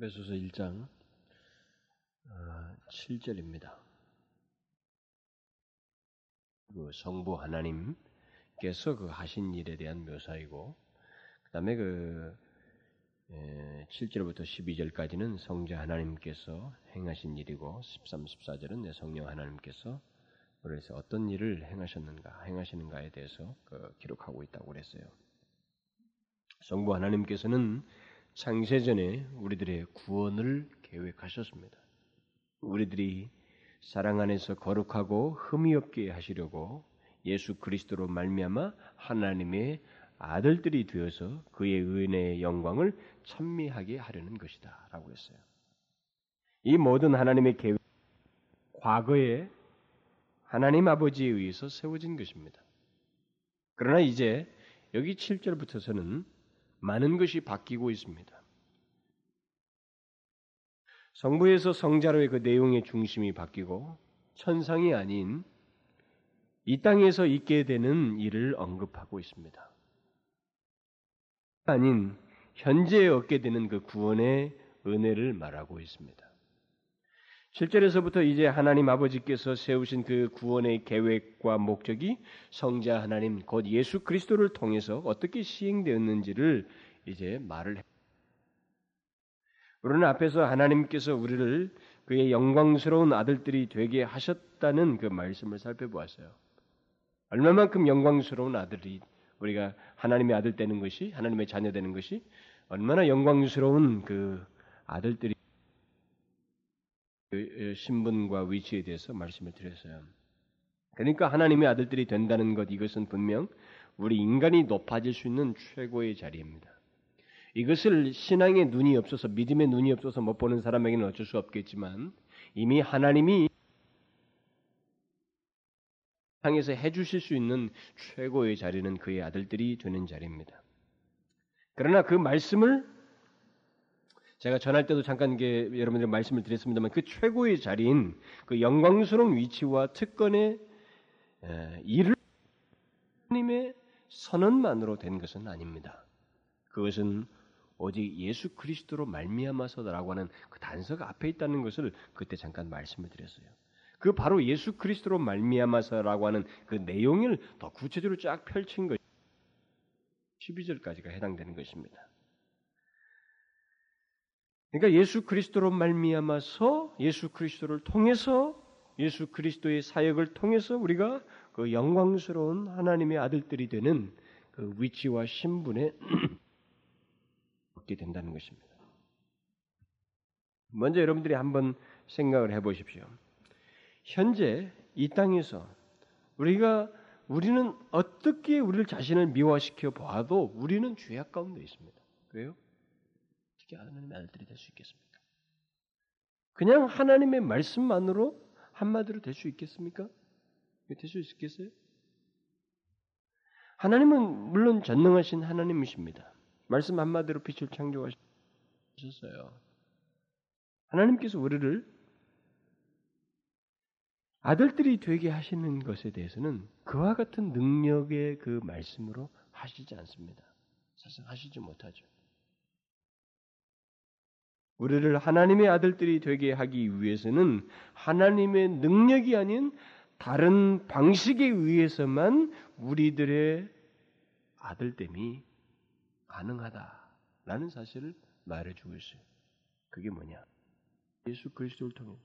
베소서 1장 7절입니다. 그 성부 하나님께서 그 하신 일에 대한 묘사이고 그 다음에 그 7절부터 12절까지는 성자 하나님께서 행하신 일이고 13, 14절은 내 성령 하나님께서 그래서 어떤 일을 행하셨는가, 행하시는가에 대해서 그 기록하고 있다고 그랬어요. 성부 하나님께서는 창세전에 우리들의 구원을 계획하셨습니다. 우리들이 사랑 안에서 거룩하고 흠이 없게 하시려고 예수 그리스도로 말미암아 하나님의 아들들이 되어서 그의 은혜의 영광을 찬미하게 하려는 것이다라고 했어요. 이 모든 하나님의 계획 과거에 하나님 아버지에 의해서 세워진 것입니다. 그러나 이제 여기 7절부터서는 많은 것이 바뀌고 있습니다. 성부에서 성자로의 그 내용의 중심이 바뀌고 천상이 아닌 이 땅에서 있게 되는 일을 언급하고 있습니다. 아닌 현재 얻게 되는 그 구원의 은혜를 말하고 있습니다. 7절에서부터 이제 하나님 아버지께서 세우신 그 구원의 계획과 목적이 성자 하나님 곧 예수 그리스도를 통해서 어떻게 시행되었는지를 이제 말을 해. 우리는 앞에서 하나님께서 우리를 그의 영광스러운 아들들이 되게 하셨다는 그 말씀을 살펴보았어요. 얼마만큼 영광스러운 아들이 우리가 하나님의 아들 되는 것이 하나님의 자녀 되는 것이 얼마나 영광스러운 그 아들들이 그 신분과 위치에 대해서 말씀을 드렸어요. 그러니까 하나님의 아들들이 된다는 것 이것은 분명 우리 인간이 높아질 수 있는 최고의 자리입니다. 이것을 신앙의 눈이 없어서 믿음의 눈이 없어서 못 보는 사람에게는 어쩔 수 없겠지만 이미 하나님이 향해서 해주실 수 있는 최고의 자리는 그의 아들들이 되는 자리입니다. 그러나 그 말씀을 제가 전할 때도 잠깐 여러분들 말씀을 드렸습니다만 그 최고의 자리인 그 영광스러운 위치와 특권의 일을 하나님의 선언만으로 된 것은 아닙니다. 그것은 오직 예수 그리스도로 말미암아서라고 하는 그 단서가 앞에 있다는 것을 그때 잠깐 말씀을 드렸어요. 그 바로 예수 그리스도로 말미암아서라고 하는 그 내용을 더 구체적으로 쫙 펼친 것 12절까지가 해당되는 것입니다. 그러니까 예수 그리스도로 말미암아서 예수 그리스도를 통해서 예수 그리스도의 사역을 통해서 우리가 그 영광스러운 하나님의 아들들이 되는 그 위치와 신분에 얻게 된다는 것입니다. 먼저 여러분들이 한번 생각을 해보십시오. 현재 이 땅에서 우리가 우리는 어떻게 우리를 자신을 미화시켜 보아도 우리는 죄악 가운데 있습니다. 왜요? 어떻게 하나님의 아들들이 될 수 있겠습니까? 그냥 하나님의 말씀만으로 한마디로 될 수 있겠습니까? 될 수 있겠어요? 하나님은 물론 전능하신 하나님이십니다. 말씀 한마디로 빛을 창조하셨어요. 하나님께서 우리를 아들들이 되게 하시는 것에 대해서는 그와 같은 능력의 그 말씀으로 하시지 않습니다. 사실 하시지 못하죠. 우리를 하나님의 아들들이 되게 하기 위해서는 하나님의 능력이 아닌 다른 방식에 의해서만 우리들의 아들됨이 가능하다라는 사실을 말해주고 있어요. 그게 뭐냐? 예수 그리스도를 통해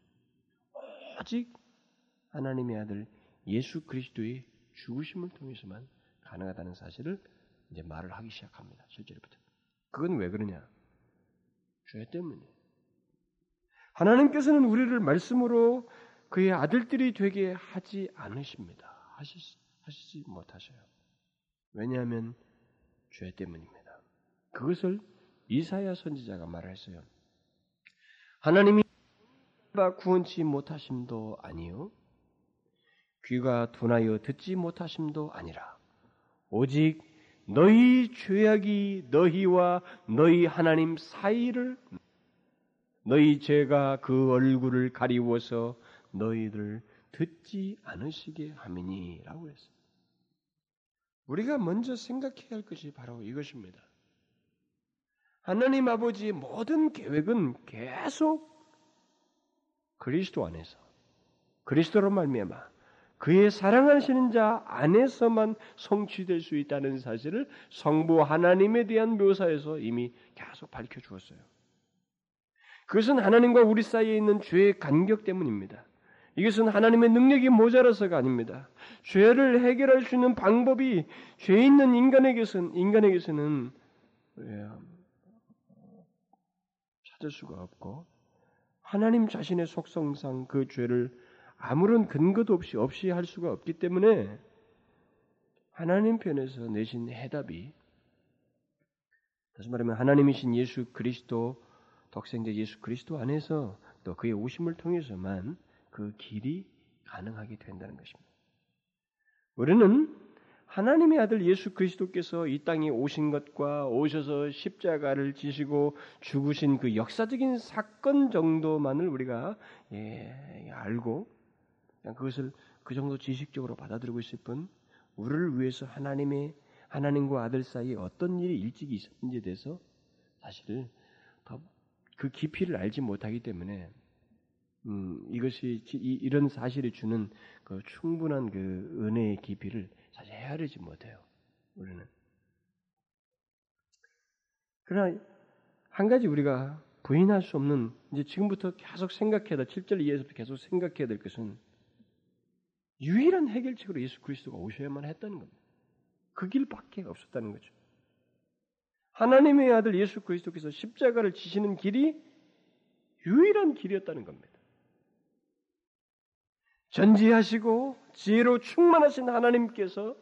오직 하나님의 아들 예수 그리스도의 죽으심을 통해서만 가능하다는 사실을 이제 말을 하기 시작합니다. 실제로부터. 그건 왜 그러냐? 죄 때문이에요. 하나님께서는 우리를 말씀으로 그의 아들들이 되게 하지 않으십니다. 하시, 하시지 못하셔요. 왜냐하면 죄 때문입니다. 그것을 이사야 선지자가 말했어요. 하나님이 구원치 못하심도 아니요 귀가 둔하여 듣지 못하심도 아니라 오직 너희 죄악이 너희와 너희 하나님 사이를 너희 죄가 그 얼굴을 가리워서 너희들 듣지 않으시게 함이니라고 했어요. 우리가 먼저 생각해야 할 것이 바로 이것입니다. 하나님 아버지의 모든 계획은 계속 그리스도 안에서 그리스도로 말미암아 그의 사랑하시는 자 안에서만 성취될 수 있다는 사실을 성부 하나님에 대한 묘사에서 이미 계속 밝혀 주었어요. 그것은 하나님과 우리 사이에 있는 죄의 간격 때문입니다. 이것은 하나님의 능력이 모자라서가 아닙니다. 죄를 해결할 수 있는 방법이 죄 있는 인간에게서는 인간에게서는 예, 찾을 수가 없고 하나님 자신의 속성상 그 죄를 아무런 근거도 없이 없이 할 수가 없기 때문에 하나님 편에서 내신 해답이 다시 말하면 하나님이신 예수 그리스도 독생자 예수 그리스도 안에서 또 그의 오심을 통해서만 그 길이 가능하게 된다는 것입니다. 우리는 하나님의 아들 예수 그리스도께서 이 땅에 오신 것과 오셔서 십자가를 지시고 죽으신 그 역사적인 사건 정도만을 우리가 예, 알고 그것을 그 정도 지식적으로 받아들이고 있을 뿐 우리를 위해서 하나님의 하나님과 아들 사이에 어떤 일이 일찍이 있었는지에 대해서 사실 더그 깊이를 알지 못하기 때문에 음, 이것이 이, 런 사실이 주는 그 충분한 그 은혜의 깊이를 사실 헤아리지 못해요. 우리는. 그러나 한 가지 우리가 부인할 수 없는 이제 지금부터 계속 생각해야 될 7절 이해에서부터 계속 생각해야 될 것은 유일한 해결책으로 예수 그리스도가 오셔야만 했다는 겁니다. 그 길밖에 없었다는 거죠. 하나님의 아들 예수 그리스도께서 십자가를 지시는 길이 유일한 길이었다는 겁니다. 전지하시고 지혜로 충만하신 하나님께서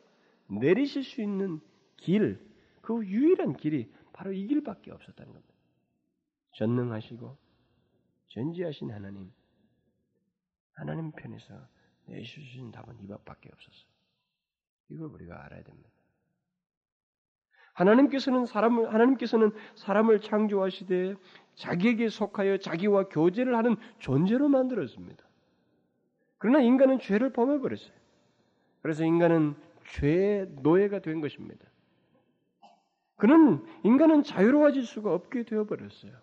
내리실 수 있는 길, 그 유일한 길이 바로 이 길밖에 없었다는 겁니다. 전능하시고 전지하신 하나님, 하나님 편에서 내실 수 있는 답은 이 밖에 없었어요. 이걸 우리가 알아야 됩니다. 하나님께서는 사람을 하나님께서는 사람을 창조하시되 자기에게 속하여 자기와 교제를 하는 존재로 만들었습니다. 그러나 인간은 죄를 범해 버렸어요. 그래서 인간은 죄의 노예가 된 것입니다. 그는 인간은 자유로워질 수가 없게 되어 버렸어요.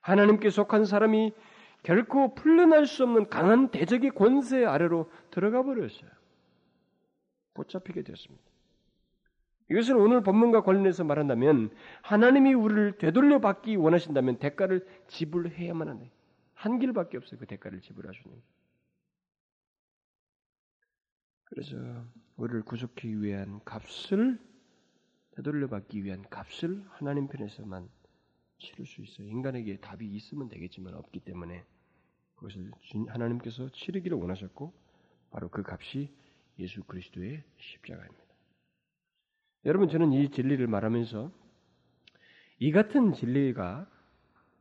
하나님께 속한 사람이 결코 풀려날 수 없는 강한 대적의 권세 아래로 들어가 버렸어요. 붙잡히게 되었습니다. 이것을 오늘 본문과 관련해서 말한다면 하나님이 우리를 되돌려 받기 원하신다면 대가를 지불해야만 하네. 한 길밖에 없어요. 그 대가를 지불하시는 게. 그래서 우리를 구속하기 위한 값을 되돌려 받기 위한 값을 하나님 편에서만 치를 수 있어요. 인간에게 답이 있으면 되겠지만 없기 때문에 그것을 하나님께서 치르기를 원하셨고 바로 그 값이 예수 그리스도의 십자가입니다. 여러분 저는 이 진리를 말하면서 이 같은 진리가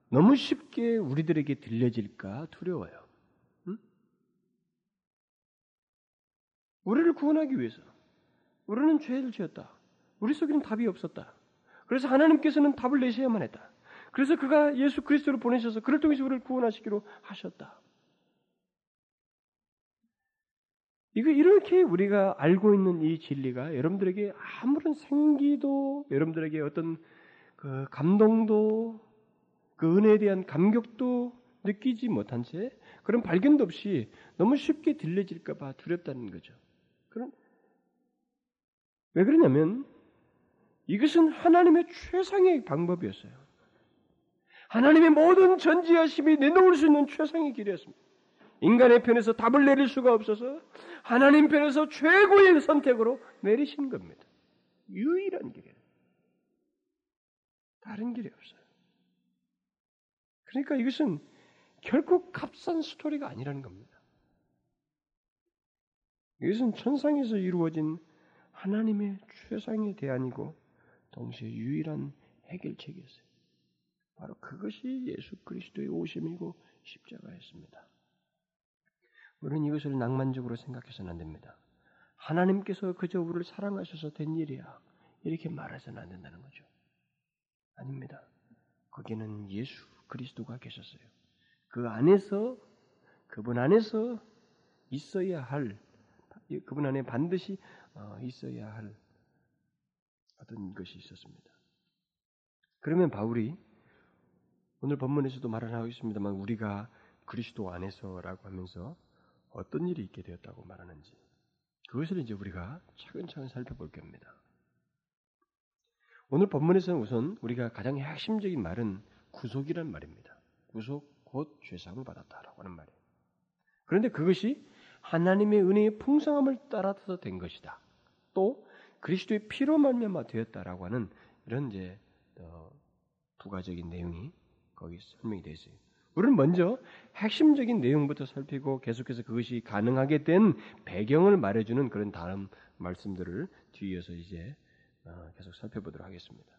너무 쉽게 우리들에게 들려질까 두려워요. 응? 우리를 구원하기 위해서 우리는 죄를 지었다. 우리 속에는 답이 없었다. 그래서 하나님께서는 답을 내셔야만 했다. 그래서 그가 예수 그리스도를 보내셔서 그를 통해서 우리를 구원하시기로 하셨다. 이거 이렇게 우리가 알고 있는 이 진리가 여러분들에게 아무런 생기도 여러분들에게 어떤 그 감동도 그 은혜에 대한 감격도 느끼지 못한 채 그런 발견도 없이 너무 쉽게 들려질까 봐 두렵다는 거죠. 그런 왜 그러냐면 이것은 하나님의 최상의 방법이었어요. 하나님의 모든 전지하심이 내놓을 수 있는 최상의 길이었습니다. 인간의 편에서 답을 내릴 수가 없어서 하나님 편에서 최고의 선택으로 내리신 겁니다. 유일한 길이에요. 다른 길이 없어요. 그러니까 이것은 결코 값싼 스토리가 아니라는 겁니다. 이것은 천상에서 이루어진 하나님의 최상의 대안이고 동시에 유일한 해결책이었어요. 바로 그것이 예수 그리스도의 오심이고 십자가였습니다. 우리는 이것을 낭만적으로 생각해서는 안 됩니다. 하나님께서 그저 우리를 사랑하셔서 된 일이야. 이렇게 말해서는 안 된다는 거죠. 아닙니다. 거기는 예수 그리스도가 계셨어요. 그 안에서 그분 안에서 있어야 할 그분 안에 반드시 어, 있어야 할 어떤 것이 있었습니다. 그러면 바울이 오늘 본문에서도 말을 하고 있습니다만 우리가 그리스도 안에서라고 하면서 어떤 일이 있게 되었다고 말하는지 그것을 이제 우리가 차근차근 살펴볼 겁니다. 오늘 본문에서는 우선 우리가 가장 핵심적인 말은 구속이란 말입니다. 구속 곧 죄상을 받았다라고 하는 말이에요. 그런데 그것이 하나님의 은혜의 풍성함을 따라서 된 것이다. 또 그리스도의 피로 말미암아 되었다라고 하는 이런 이제 어, 부가적인 내용이 거기 설명이 되어 있어요. 우리는 먼저 핵심적인 내용부터 살피고 계속해서 그것이 가능하게 된 배경을 말해주는 그런 다음 말씀들을 뒤이어서 이제 어, 계속 살펴보도록 하겠습니다.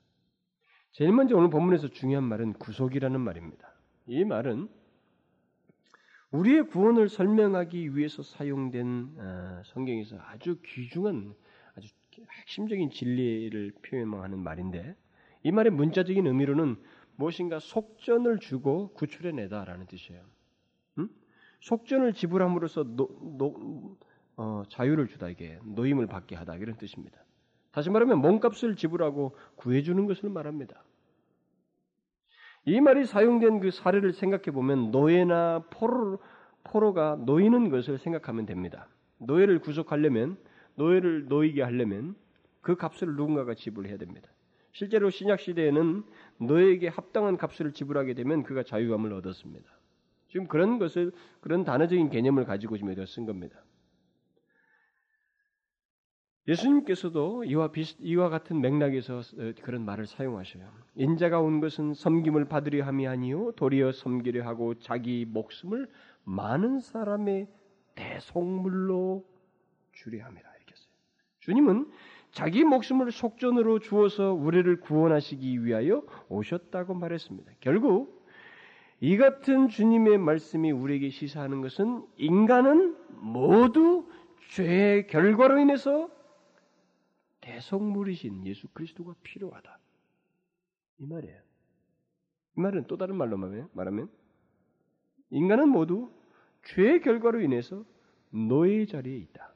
제일 먼저 오늘 본문에서 중요한 말은 구속이라는 말입니다. 이 말은 우리의 구원을 설명하기 위해서 사용된 어, 성경에서 아주 귀중한 아주 핵심적인 진리를 표현하는 말인데 이 말의 문자적인 의미로는 무엇인가 속전을 주고 구출해내다라는 뜻이에요. 음? 속전을 지불함으로써 노, 노, 어, 자유를 주다 이게 놓임을 받게 하다 이런 뜻입니다. 다시 말하면 몸값을 지불하고 구해주는 것을 말합니다. 이 말이 사용된 그 사례를 생각해 보면 노예나 포로, 포로가 놓이는 것을 생각하면 됩니다. 노예를 구속하려면 노예를 놓이게 하려면 그 값을 누군가가 지불해야 됩니다. 실제로 신약 시대에는 노예에게 합당한 값을 지불하게 되면 그가 자유함을 얻었습니다. 지금 그런 것을 그런 단어적인 개념을 가지고 지금 쓴 겁니다. 예수님께서도 이와 비슷 이와 같은 맥락에서 어, 그런 말을 사용하셔요. 인자가 온 것은 섬김을 받으려 함이 아니요 도리어 섬기려 하고 자기 목숨을 많은 사람의 대속물로 주려 함이라 이렇게 했어요. 주님은 자기 목숨을 속전으로 주어서 우리를 구원하시기 위하여 오셨다고 말했습니다. 결국 이 같은 주님의 말씀이 우리에게 시사하는 것은 인간은 모두 죄의 결과로 인해서 대속물이신 예수 그리스도가 필요하다. 이 말이에요. 이 말은 또 다른 말로 말하면 인간은 모두 죄의 결과로 인해서 노예 자리에 있다.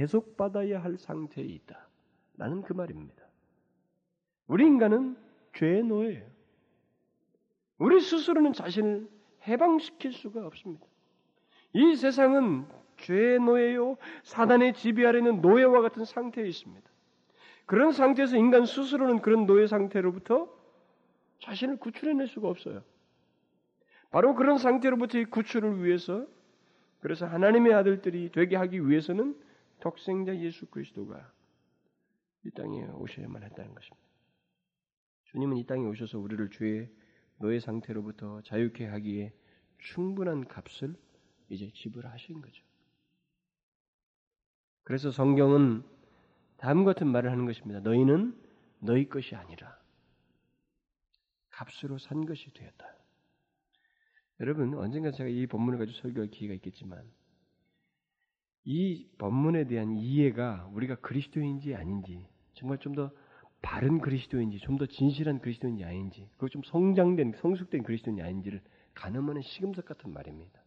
대속받아야 할 상태에 있다. 라는 그 말입니다. 우리 인간은 죄의 노예예요. 우리 스스로는 자신을 해방시킬 수가 없습니다. 이 세상은 죄의 노예요, 사단의 지배 아래 있는 노예와 같은 상태에 있습니다. 그런 상태에서 인간 스스로는 그런 노예 상태로부터 자신을 구출해낼 수가 없어요. 바로 그런 상태로부터의 구출을 위해서 그래서 하나님의 아들들이 되게 하기 위해서는 독생자 예수 그리스도가 이 땅에 오셔야만 했다는 것입니다. 주님은 이 땅에 오셔서 우리를 죄의 노예 상태로부터 자유케 하기에 충분한 값을 이제 지불하신 거죠. 그래서 성경은 다음 같은 말을 하는 것입니다. 너희는 너희 것이 아니라 값으로 산 것이 되었다. 여러분 언젠가 제가 이 본문을 가지고 설교할 기회가 있겠지만 이 본문에 대한 이해가 우리가 그리스도인지 아닌지 정말 좀 더 바른 그리스도인지 좀 더 진실한 그리스도인지 아닌지 그리고 좀 성장된 성숙된 그리스도인지 아닌지를 가늠하는 시금석 같은 말입니다.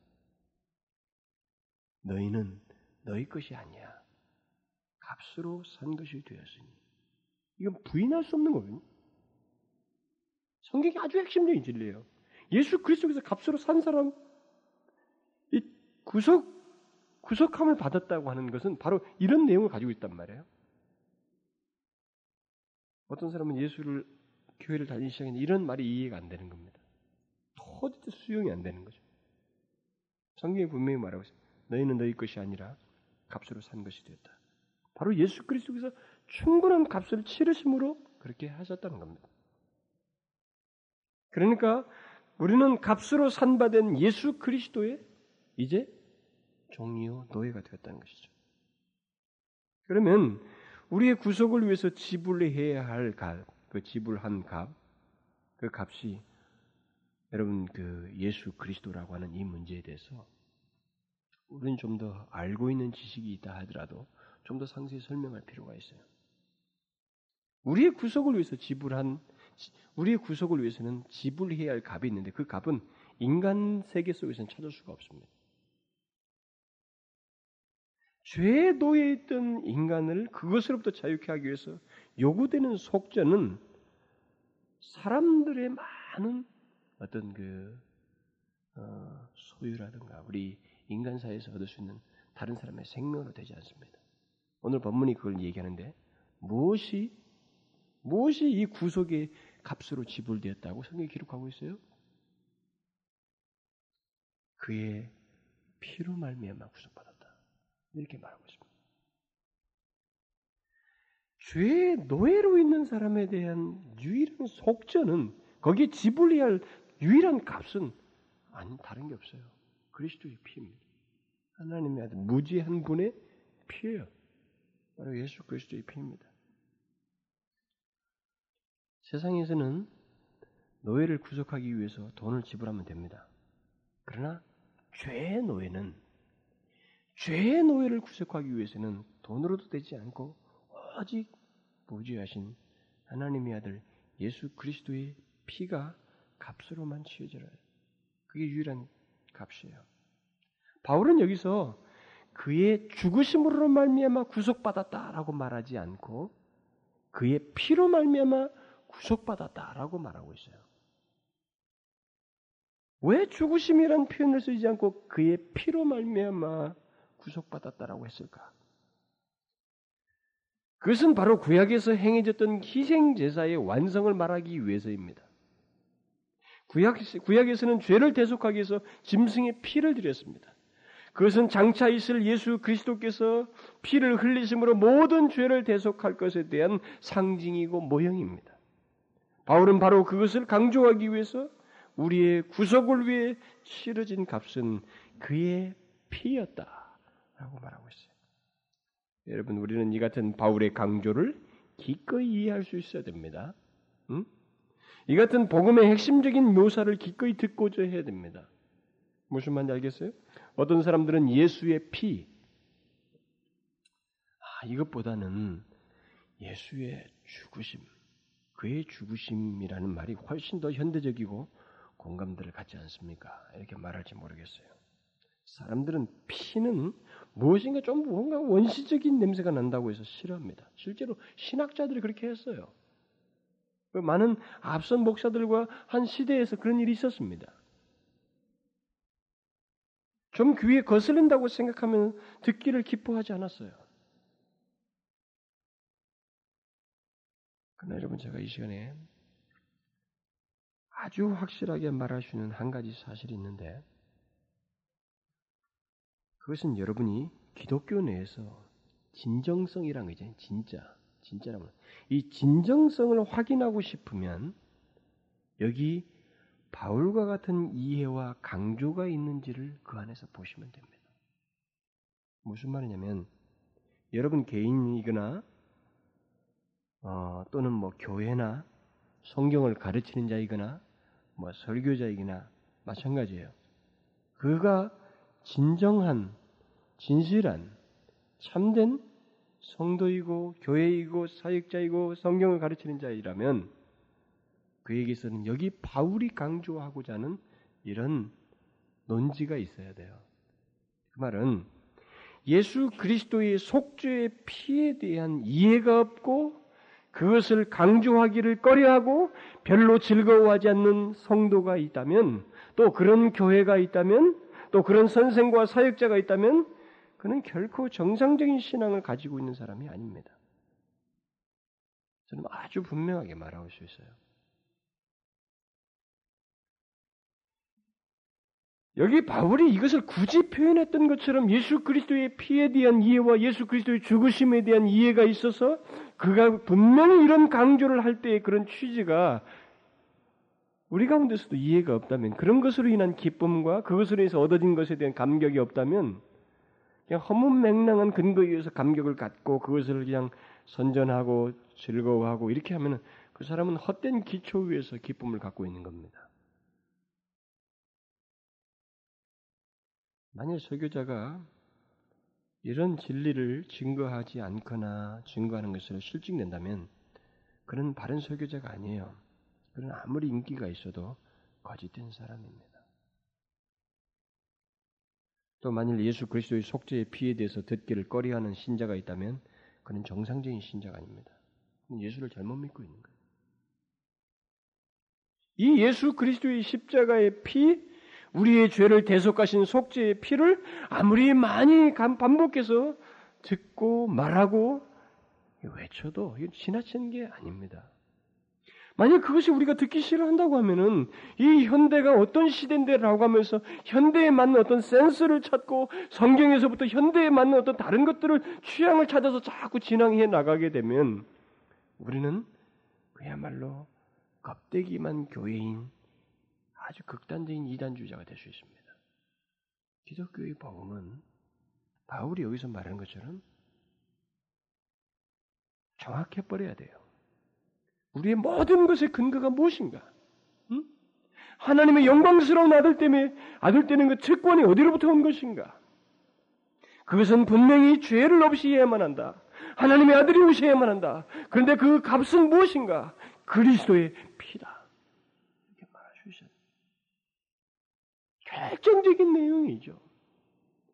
너희는 너희 것이 아니야. 값으로 산 것이 되었으니. 이건 부인할 수 없는 거거든요. 성경이 아주 핵심적인 진리예요. 예수 그리스도께서 값으로 산 사람, 이 구속, 구속함을 받았다고 하는 것은 바로 이런 내용을 가지고 있단 말이에요. 어떤 사람은 예수를 교회를 다니기 시작했는데 이런 말이 이해가 안 되는 겁니다. 도저히 수용이 안 되는 거죠. 성경이 분명히 말하고 있어요. 너희는 너희 것이 아니라 값으로 산 것이 되었다. 바로 예수 그리스도께서 충분한 값을 치르심으로 그렇게 하셨다는 겁니다. 그러니까 우리는 값으로 산받은 예수 그리스도의 이제 종이요 노예가 되었다는 것이죠. 그러면 우리의 구속을 위해서 지불해야 할 값, 그 지불한 값, 그 값이 여러분 그 예수 그리스도라고 하는 이 문제에 대해서 우리는 좀 더 알고 있는 지식이 있다 하더라도 좀 더 상세히 설명할 필요가 있어요. 우리의 구속을 위해서 지불한 우리의 구속을 위해서는 지불해야 할 값이 있는데 그 값은 인간 세계 속에서는 찾을 수가 없습니다. 죄의 도에 있던 인간을 그것으로부터 자유케 하기 위해서 요구되는 속죄는 사람들의 많은 어떤 그 어, 소유라든가 우리 인간 사회에서 얻을 수 있는 다른 사람의 생명으로 되지 않습니다. 오늘 본문이 그걸 얘기하는데 무엇이 무엇이 이 구속의 값으로 지불되었다고 성경이 기록하고 있어요? 그의 피로 말미암아 구속받았다. 이렇게 말하고 있습니다. 죄의 노예로 있는 사람에 대한 유일한 속전은 거기에 지불해야 할 유일한 값은 아니 다른 게 없어요. 그리스도의 피입니다. 하나님의 아들 무지한 분의 피예요. 바로 예수 그리스도의 피입니다. 세상에서는 노예를 구속하기 위해서 돈을 지불하면 됩니다. 그러나 죄의 노예는 죄의 노예를 구속하기 위해서는 돈으로도 되지 않고 오직 무지하신 하나님의 아들 예수 그리스도의 피가 값으로만 치어져요. 그게 유일한 값이에요. 바울은 여기서 그의 죽으심으로 말미암아 구속받았다라고 말하지 않고 그의 피로 말미암아 구속받았다라고 말하고 있어요. 왜 죽으심이란 표현을 쓰지 않고 그의 피로 말미암아 구속받았다라고 했을까? 그것은 바로 구약에서 행해졌던 희생 제사의 완성을 말하기 위해서입니다. 구약, 구약에서는 죄를 대속하기 위해서 짐승의 피를 드렸습니다. 그것은 장차 있을 예수 그리스도께서 피를 흘리심으로 모든 죄를 대속할 것에 대한 상징이고 모형입니다. 바울은 바로 그것을 강조하기 위해서 우리의 구속을 위해 치러진 값은 그의 피였다 라고 말하고 있어요. 여러분 우리는 이 같은 바울의 강조를 기꺼이 이해할 수 있어야 됩니다. 응? 이 같은 복음의 핵심적인 묘사를 기꺼이 듣고자 해야 됩니다. 무슨 말인지 알겠어요? 어떤 사람들은 예수의 피, 아, 이것보다는 예수의 죽으심, 그의 죽으심이라는 말이 훨씬 더 현대적이고 공감대를 갖지 않습니까? 이렇게 말할지 모르겠어요. 사람들은 피는 무엇인가 좀 뭔가 원시적인 냄새가 난다고 해서 싫어합니다. 실제로 신학자들이 그렇게 했어요. 그 많은 앞선 목사들과 한 시대에서 그런 일이 있었습니다. 좀 귀에 거슬린다고 생각하면 듣기를 기뻐하지 않았어요. 그러나 여러분 제가 이 시간에 아주 확실하게 말할 수 있는 한 가지 사실이 있는데 그것은 여러분이 기독교 내에서 진정성이란 거죠. 진짜. 진짜라면. 이 진정성을 확인하고 싶으면 여기 바울과 같은 이해와 강조가 있는지를 그 안에서 보시면 됩니다. 무슨 말이냐면 여러분 개인이거나 어, 또는 뭐 교회나 성경을 가르치는 자이거나 뭐 설교자이거나 마찬가지예요. 그가 진정한 진실한 참된 성도이고 교회이고 사역자이고 성경을 가르치는 자이라면 그에게서는 여기 바울이 강조하고자 하는 이런 논지가 있어야 돼요. 그 말은 예수 그리스도의 속죄의 피에 대한 이해가 없고 그것을 강조하기를 꺼려하고 별로 즐거워하지 않는 성도가 있다면 또 그런 교회가 있다면 또 그런 선생과 사역자가 있다면 그는 결코 정상적인 신앙을 가지고 있는 사람이 아닙니다. 저는 아주 분명하게 말하고 수 있어요. 여기 바울이 이것을 굳이 표현했던 것처럼 예수 그리스도의 피에 대한 이해와 예수 그리스도의 죽으심에 대한 이해가 있어서 그가 분명히 이런 강조를 할 때의 그런 취지가 우리 가운데서도 이해가 없다면 그런 것으로 인한 기쁨과 그것으로 인해서 얻어진 것에 대한 감격이 없다면 그냥 허문맹랑한 근거에 의해서 감격을 갖고 그것을 그냥 선전하고 즐거워하고 이렇게 하면 그 사람은 헛된 기초 위에서 기쁨을 갖고 있는 겁니다. 만일 설교자가 이런 진리를 증거하지 않거나 증거하는 것을 실증낸다면 그는 바른 설교자가 아니에요. 그는 아무리 인기가 있어도 거짓된 사람입니다. 또 만일 예수 그리스도의 속죄의 피에 대해서 듣기를 꺼리하는 신자가 있다면 그는 정상적인 신자가 아닙니다. 예수를 잘못 믿고 있는 거예요. 이 예수 그리스도의 십자가의 피, 우리의 죄를 대속하신 속죄의 피를 아무리 많이 반복해서 듣고 말하고 외쳐도 지나치는 게 아닙니다. 만약 그것이 우리가 듣기 싫어한다고 하면은 이 현대가 어떤 시대인데라고 하면서 현대에 맞는 어떤 센스를 찾고 성경에서부터 현대에 맞는 어떤 다른 것들을 취향을 찾아서 자꾸 진행해 나가게 되면 우리는 그야말로 껍데기만 교회인 아주 극단적인 이단주의자가 될 수 있습니다. 기독교의 복음은 바울이 여기서 말하는 것처럼 정확해 버려야 돼요. 우리의 모든 것의 근거가 무엇인가? 응? 하나님의 영광스러운 아들 때문에 아들 때는 그 특권이 어디로부터 온 것인가? 그것은 분명히 죄를 없이 해야만 한다. 하나님의 아들이 오셔야만 한다. 그런데 그 값은 무엇인가? 그리스도의 피다. 이렇게 말하셨어요. 결정적인 내용이죠.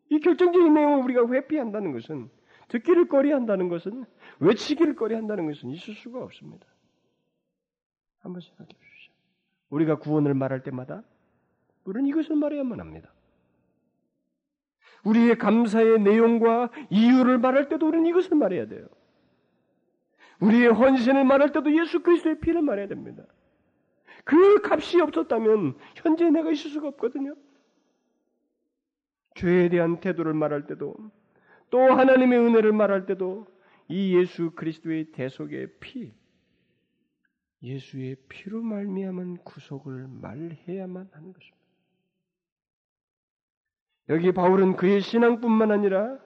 이 결정적인 내용을 우리가 회피한다는 것은 듣기를 꺼리한다는 것은 외치기를 꺼리한다는 것은 있을 수가 없습니다. 한번 생각해 주시죠. 우리가 구원을 말할 때마다 우리는 이것을 말해야만 합니다. 우리의 감사의 내용과 이유를 말할 때도 우리는 이것을 말해야 돼요. 우리의 헌신을 말할 때도 예수 그리스도의 피를 말해야 됩니다. 그 값이 없었다면 현재 내가 있을 수가 없거든요. 죄에 대한 태도를 말할 때도 또 하나님의 은혜를 말할 때도 이 예수 그리스도의 대속의 피, 예수의 피로 말미암은 구속을 말해야만 하는 것입니다. 여기 바울은 그의 신앙뿐만 아니라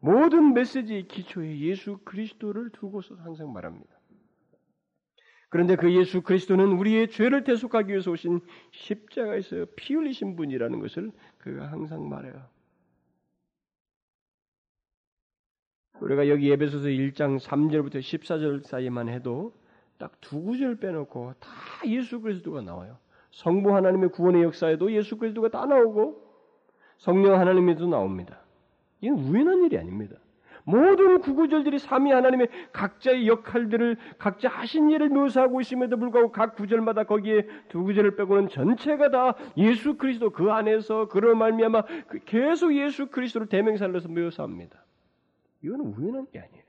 모든 메시지의 기초에 예수 그리스도를 두고서 항상 말합니다. 그런데 그 예수 그리스도는 우리의 죄를 대속하기 위해서 오신 십자가에서 피 흘리신 분이라는 것을 그가 항상 말해요. 우리가 여기 에베소서 1장 3절부터 14절 사이만 해도 딱 두 구절 빼놓고 다 예수 그리스도가 나와요. 성부 하나님의 구원의 역사에도 예수 그리스도가 다 나오고 성령 하나님에도 나옵니다. 이건 우연한 일이 아닙니다. 모든 구구절들이 삼위 하나님의 각자의 역할들을 각자 하신 일을 묘사하고 있음에도 불구하고 각 구절마다 거기에 두 구절을 빼고는 전체가 다 예수 그리스도 그 안에서 그런 말미암아 그 계속 예수 그리스도를 대명살로서 묘사합니다. 이거는 우연한 게 아니에요.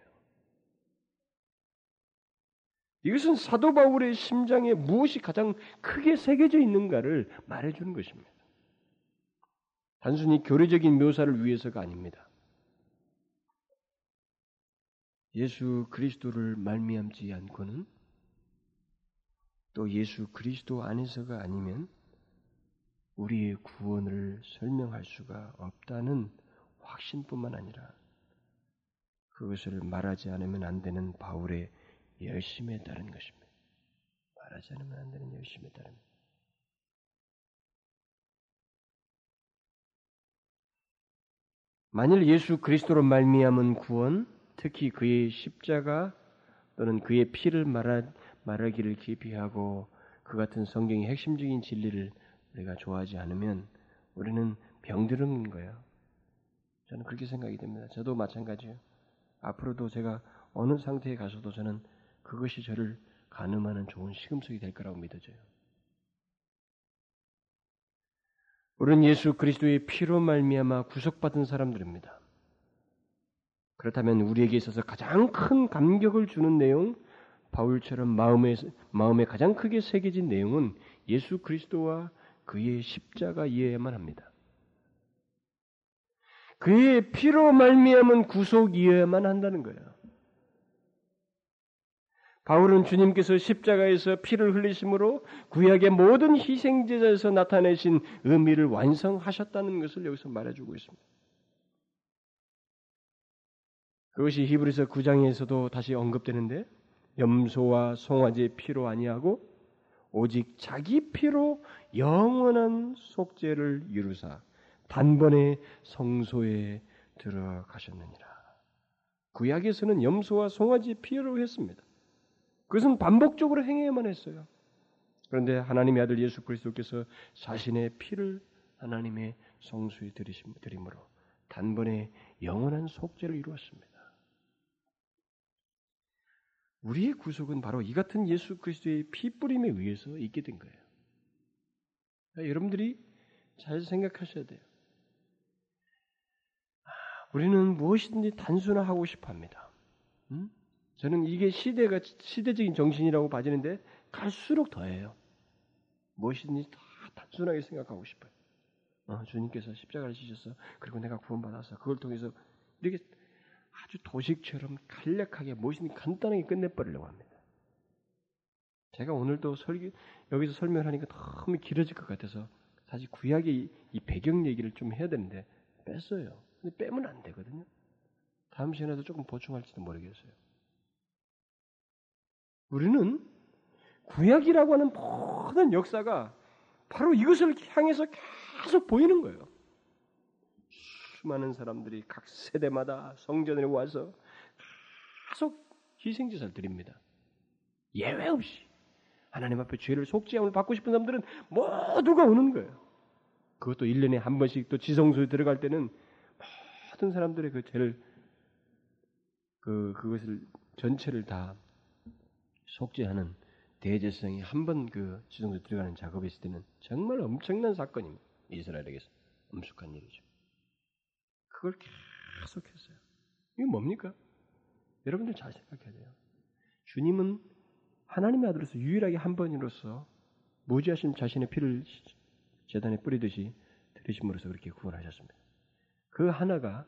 이것은 사도 바울의 심장에 무엇이 가장 크게 새겨져 있는가를 말해주는 것입니다. 단순히 교리적인 묘사를 위해서가 아닙니다. 예수 그리스도를 말미암지 않고는 또 예수 그리스도 안에서가 아니면 우리의 구원을 설명할 수가 없다는 확신뿐만 아니라 그것을 말하지 않으면 안 되는 바울의 열심에 따른 것입니다. 말하지 않으면 안 되는 열심에 따릅니다. 만일 예수 그리스도로 말미암은 구원, 특히 그의 십자가 또는 그의 피를 말하, 말하기를 기피하고 그 같은 성경의 핵심적인 진리를 우리가 좋아하지 않으면 우리는 병들은 거예요. 저는 그렇게 생각이 됩니다. 저도 마찬가지예요. 앞으로도 제가 어느 상태에 가서도 저는 그것이 저를 가늠하는 좋은 시금석이 될 거라고 믿어져요. 우리는 예수 그리스도의 피로 말미암아 구속받은 사람들입니다. 그렇다면 우리에게 있어서 가장 큰 감격을 주는 내용, 바울처럼 마음에 마음에 가장 크게 새겨진 내용은 예수 그리스도와 그의 십자가이어야만 합니다. 그의 피로 말미암은 구속이어야만 한다는 거예요. 바울은 주님께서 십자가에서 피를 흘리심으로 구약의 모든 희생제자에서 나타내신 의미를 완성하셨다는 것을 여기서 말해주고 있습니다. 그것이 히브리서 9장에서도 다시 언급되는데 염소와 송아지의 피로 아니하고 오직 자기 피로 영원한 속죄를 이루사 단번에 성소에 들어가셨느니라. 구약에서는 염소와 송아지 피로 했습니다. 그것은 반복적으로 행해야만 했어요. 그런데 하나님의 아들 예수 그리스도께서 자신의 피를 하나님의 성수에 드림으로 단번에 영원한 속죄를 이루었습니다. 우리의 구속은 바로 이 같은 예수 그리스도의 피 뿌림에 의해서 있게 된 거예요. 그러니까 여러분들이 잘 생각하셔야 돼요. 아, 우리는 무엇이든지 단순화하고 싶어 합니다. 음? 저는 이게 시대가 시대적인 정신이라고 봐지는데 갈수록 더해요. 무엇이든지 다 단순하게 생각하고 싶어요. 어, 주님께서 십자가를 지셨어. 그리고 내가 구원받았어. 그걸 통해서 이렇게 아주 도식처럼 간략하게 무엇이든 간단하게 끝내버리려고 합니다. 제가 오늘도 설교, 여기서 설명하니까 너무 길어질 것 같아서 사실 구약의 이 배경 얘기를 좀 해야 되는데 뺐어요. 근데 빼면 안 되거든요. 다음 시간에도 조금 보충할지도 모르겠어요. 우리는 구약이라고 하는 모든 역사가 바로 이것을 향해서 계속 보이는 거예요. 수많은 사람들이 각 세대마다 성전에 와서 계속 희생제사를 드립니다. 예외 없이 하나님 앞에 죄를 속죄함을 받고 싶은 사람들은 모두가 오는 거예요. 그것도 1년에 한 번씩 또 지성소에 들어갈 때는 모든 사람들의 그 죄를 그 그것을 전체를 다 속죄하는 대제사장이 한 번 그 지성소에 들어가는 작업이 있을 때는 정말 엄청난 사건입니다. 이스라엘에게서 엄숙한 일이죠. 그걸 계속했어요. 이게 뭡니까? 여러분들 잘 생각해야 돼요. 주님은 하나님의 아들로서 유일하게 한 번으로서 무지하신 자신의 피를 재단에 뿌리듯이 들으심으로써 그렇게 구원하셨습니다. 그 하나가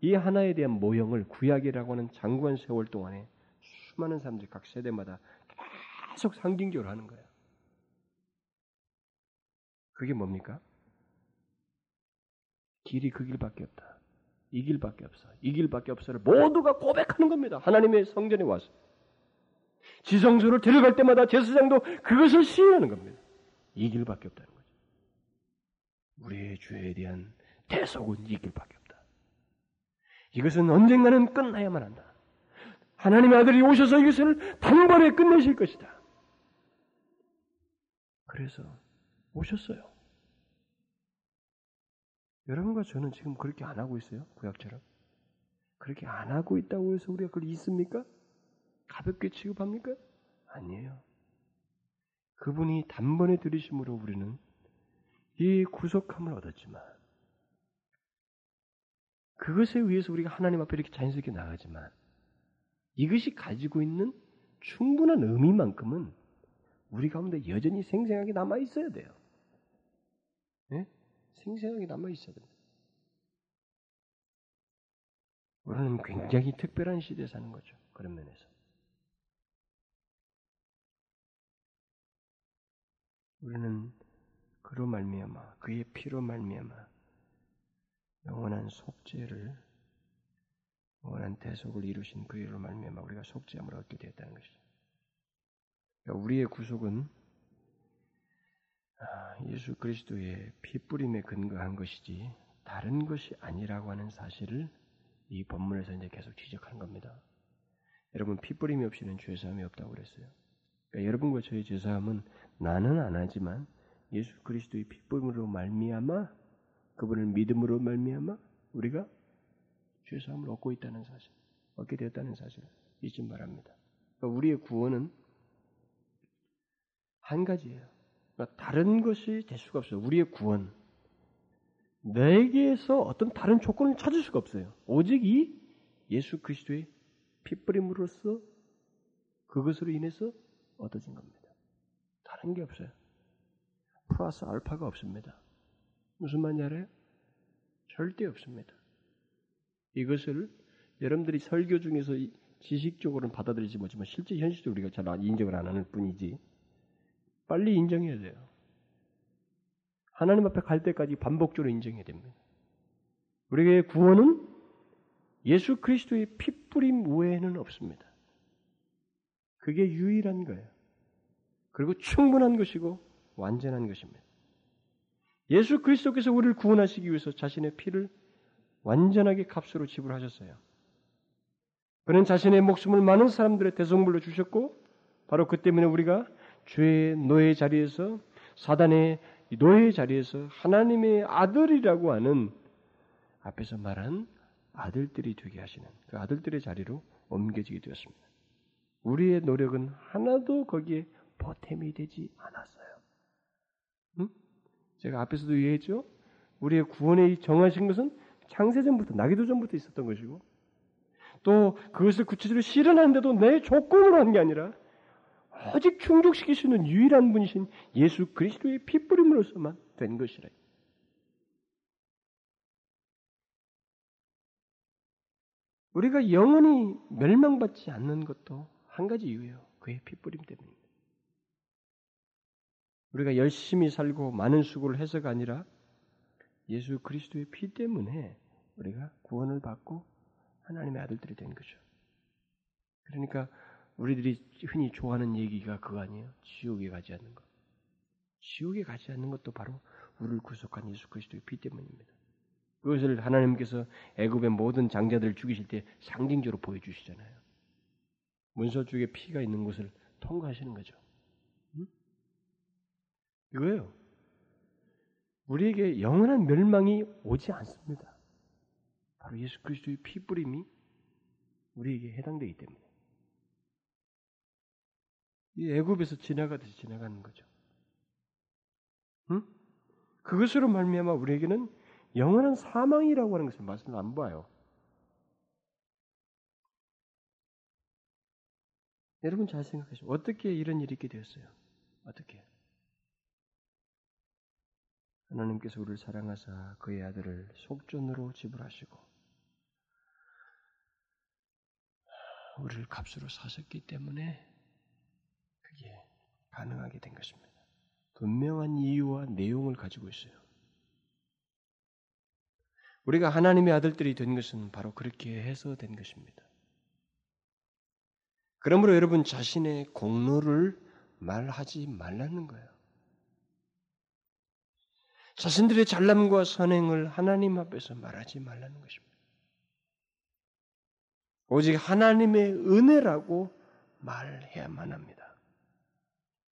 이 하나에 대한 모형을 구약이라고 하는 장구한 세월 동안에 수많은 사람들이 각 세대마다 계속 상징적으로 하는 거예요. 그게 뭡니까? 길이 그 길밖에 없다. 이 길밖에 없어. 이 길밖에 없어를 모두가 고백하는 겁니다. 하나님의 성전에 와서. 지성소를 데려갈 때마다 제사장도 그것을 시인하는 겁니다. 이 길밖에 없다는 거죠. 우리의 죄에 대한 대속은 이 길밖에 없다. 이것은 언젠가는 끝나야만 한다. 하나님의 아들이 오셔서 이것을 단번에 끝내실 것이다. 그래서 오셨어요. 여러분과 저는 지금 그렇게 안 하고 있어요? 구약처럼. 그렇게 안 하고 있다고 해서 우리가 그걸 있습니까? 가볍게 취급합니까? 아니에요. 그분이 단번에 들이심으로 우리는 이 구속함을 얻었지만 그것에 의해서 우리가 하나님 앞에 이렇게 자연스럽게 나가지만 이것이 가지고 있는 충분한 의미만큼은 우리 가운데 여전히 생생하게 남아 있어야 돼요. 네? 생생하게 남아 있어야 됩니다. 우리는 굉장히 특별한 시대에 사는 거죠. 그런 면에서. 우리는 그로 말미암아 그의 피로 말미암아 영원한 속죄를 영 원한 대속을 이루신 그이로 말미암아 우리가 속죄함을 얻게 되었다는 것이죠. 그러니까 우리의 구속은 아, 예수 그리스도의 피뿌림에 근거한 것이지 다른 것이 아니라고 하는 사실을 이 본문에서 이제 계속 지적하는 겁니다. 여러분 피뿌림이 없이는 죄사함이 없다고 그랬어요. 그러니까 여러분과 저의 죄사함은 나는 안 하지만 예수 그리스도의 피뿌림으로 말미암아 그분을 믿음으로 말미암아 우리가 죄사함을 얻고 있다는 사실, 얻게 되었다는 사실 잊지 말합니다. 그러니까 우리의 구원은 한 가지예요. 그러니까 다른 것이 될 수가 없어요. 우리의 구원. 내게서 어떤 다른 조건을 찾을 수가 없어요. 오직 이 예수 그리스도의 핏부림으로써 그것으로 인해서 얻어진 겁니다. 다른 게 없어요. 플러스 알파가 없습니다. 무슨 알아요? 절대 없습니다. 이것을 여러분들이 설교 중에서 지식적으로는 받아들이지 못하지만 실제 현실적으로 우리가 잘 인정을 안 하는 뿐이지 빨리 인정해야 돼요. 하나님 앞에 갈 때까지 반복적으로 인정해야 됩니다. 우리에게 구원은 예수 그리스도의 핏뿌림 외에는 없습니다. 그게 유일한 거예요. 그리고 충분한 것이고 완전한 것입니다. 예수 그리스도께서 우리를 구원하시기 위해서 자신의 피를 완전하게 값으로 지불하셨어요. 그는 자신의 목숨을 많은 사람들의 대성물로 주셨고 바로 그 때문에 우리가 죄의 노예 자리에서 사단의 노예 자리에서 하나님의 아들이라고 하는 앞에서 말한 아들들이 되게 하시는 그 아들들의 자리로 옮겨지게 되었습니다. 우리의 노력은 하나도 거기에 보탬이 되지 않았어요. 응? 제가 앞에서도 얘기했죠. 우리의 구원에 정하신 것은 창세전부터 나기도 전부터 있었던 것이고 또 그것을 구체적으로 실현하는데도 내 조건으로 한 게 아니라 오직 충족시킬 수 있는 유일한 분이신 예수 그리스도의 피뿌림으로서만 된 것이라. 우리가 영원히 멸망받지 않는 것도 한 가지 이유예요. 그의 피뿌림 때문입니다. 우리가 열심히 살고 많은 수고를 해서가 아니라 예수 그리스도의 피 때문에 우리가 구원을 받고 하나님의 아들들이 된 거죠. 그러니까 우리들이 흔히 좋아하는 얘기가 그거 아니에요. 지옥에 가지 않는 것. 지옥에 가지 않는 것도 바로 우리를 구속한 예수 그리스도의 피 때문입니다. 그것을 하나님께서 애굽의 모든 장자들을 죽이실 때 상징적으로 보여주시잖아요. 문서 쪽에 피가 있는 곳을 통과하시는 거죠. 응? 이거예요. 우리에게 영원한 멸망이 오지 않습니다. 바로 예수 그리스도의 피 뿌림이 우리에게 해당되기 때문에. 이 애굽에서 지나가듯이 지나가는 거죠. 응? 그것으로 말미암아 우리에게는 영원한 사망이라고 하는 것을 말씀 안 봐요. 여러분 잘 생각하시죠. 어떻게 이런 일이 있게 되었어요? 어떻게? 하나님께서 우리를 사랑하사 그의 아들을 속전으로 지불하시고 우리를 값으로 사셨기 때문에 그게 가능하게 된 것입니다. 분명한 이유와 내용을 가지고 있어요. 우리가 하나님의 아들들이 된 것은 바로 그렇게 해서 된 것입니다. 그러므로 여러분 자신의 공로를 말하지 말라는 거예요. 자신들의 잘남과 선행을 하나님 앞에서 말하지 말라는 것입니다. 오직 하나님의 은혜라고 말해야만 합니다.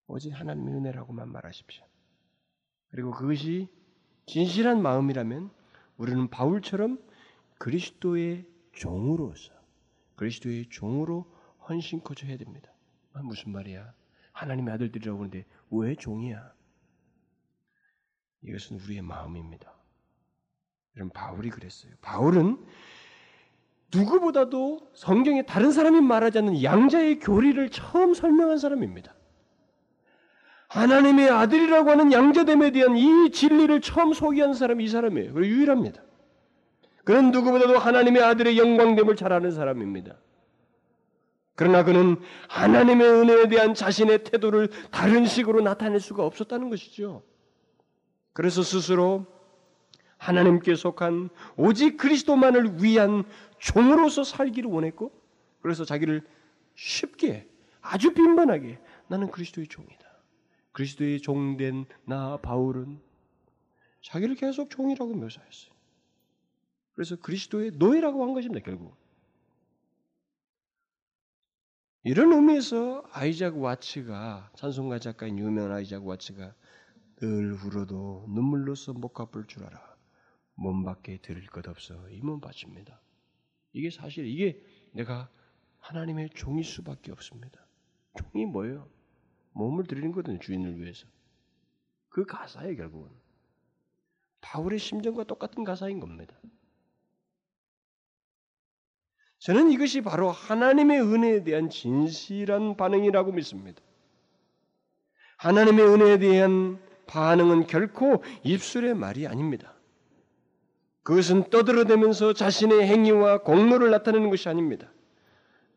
오직 하나님의 은혜라고만 말하십시오. 그리고 그것이 진실한 마음이라면 우리는 바울처럼 그리스도의 종으로서 그리스도의 종으로 헌신코저 해야 됩니다. 아, 무슨 말이야? 하나님의 아들들이라고 하는데 왜 종이야? 이것은 우리의 마음입니다. 여러분 바울이 그랬어요. 바울은 누구보다도 성경에 다른 사람이 말하지 않는 양자의 교리를 처음 설명한 사람입니다. 하나님의 아들이라고 하는 양자됨에 대한 이 진리를 처음 소개한 사람이 이 사람이에요. 그리고 유일합니다. 그는 누구보다도 하나님의 아들의 영광됨을 잘 아는 사람입니다. 그러나 그는 하나님의 은혜에 대한 자신의 태도를 다른 식으로 나타낼 수가 없었다는 것이죠. 그래서 스스로 하나님께 속한 오직 그리스도만을 위한 종으로서 살기를 원했고 그래서 자기를 쉽게 아주 빈번하게 나는 그리스도의 종이다. 그리스도의 종된 나 바울은 자기를 계속 종이라고 묘사했어요. 그래서 그리스도의 노예라고 한 것입니다, 결국. 이런 의미에서 아이작 와츠가 찬송가 작가인 유명한 아이작 와츠가 늘 울어도 눈물로써 못 갚을 줄 알아. 몸 밖에 들을 것 없어 이 몸 바칩니다. 이게 사실 이게 내가 하나님의 종일 수밖에 없습니다. 종이 뭐예요? 몸을 드리는 거든 주인을 위해서. 그 가사예요 결국은. 바울의 심정과 똑같은 가사인 겁니다. 저는 이것이 바로 하나님의 은혜에 대한 진실한 반응이라고 믿습니다. 하나님의 은혜에 대한 반응은 결코 입술의 말이 아닙니다. 그것은 떠들어대면서 자신의 행위와 공로를 나타내는 것이 아닙니다.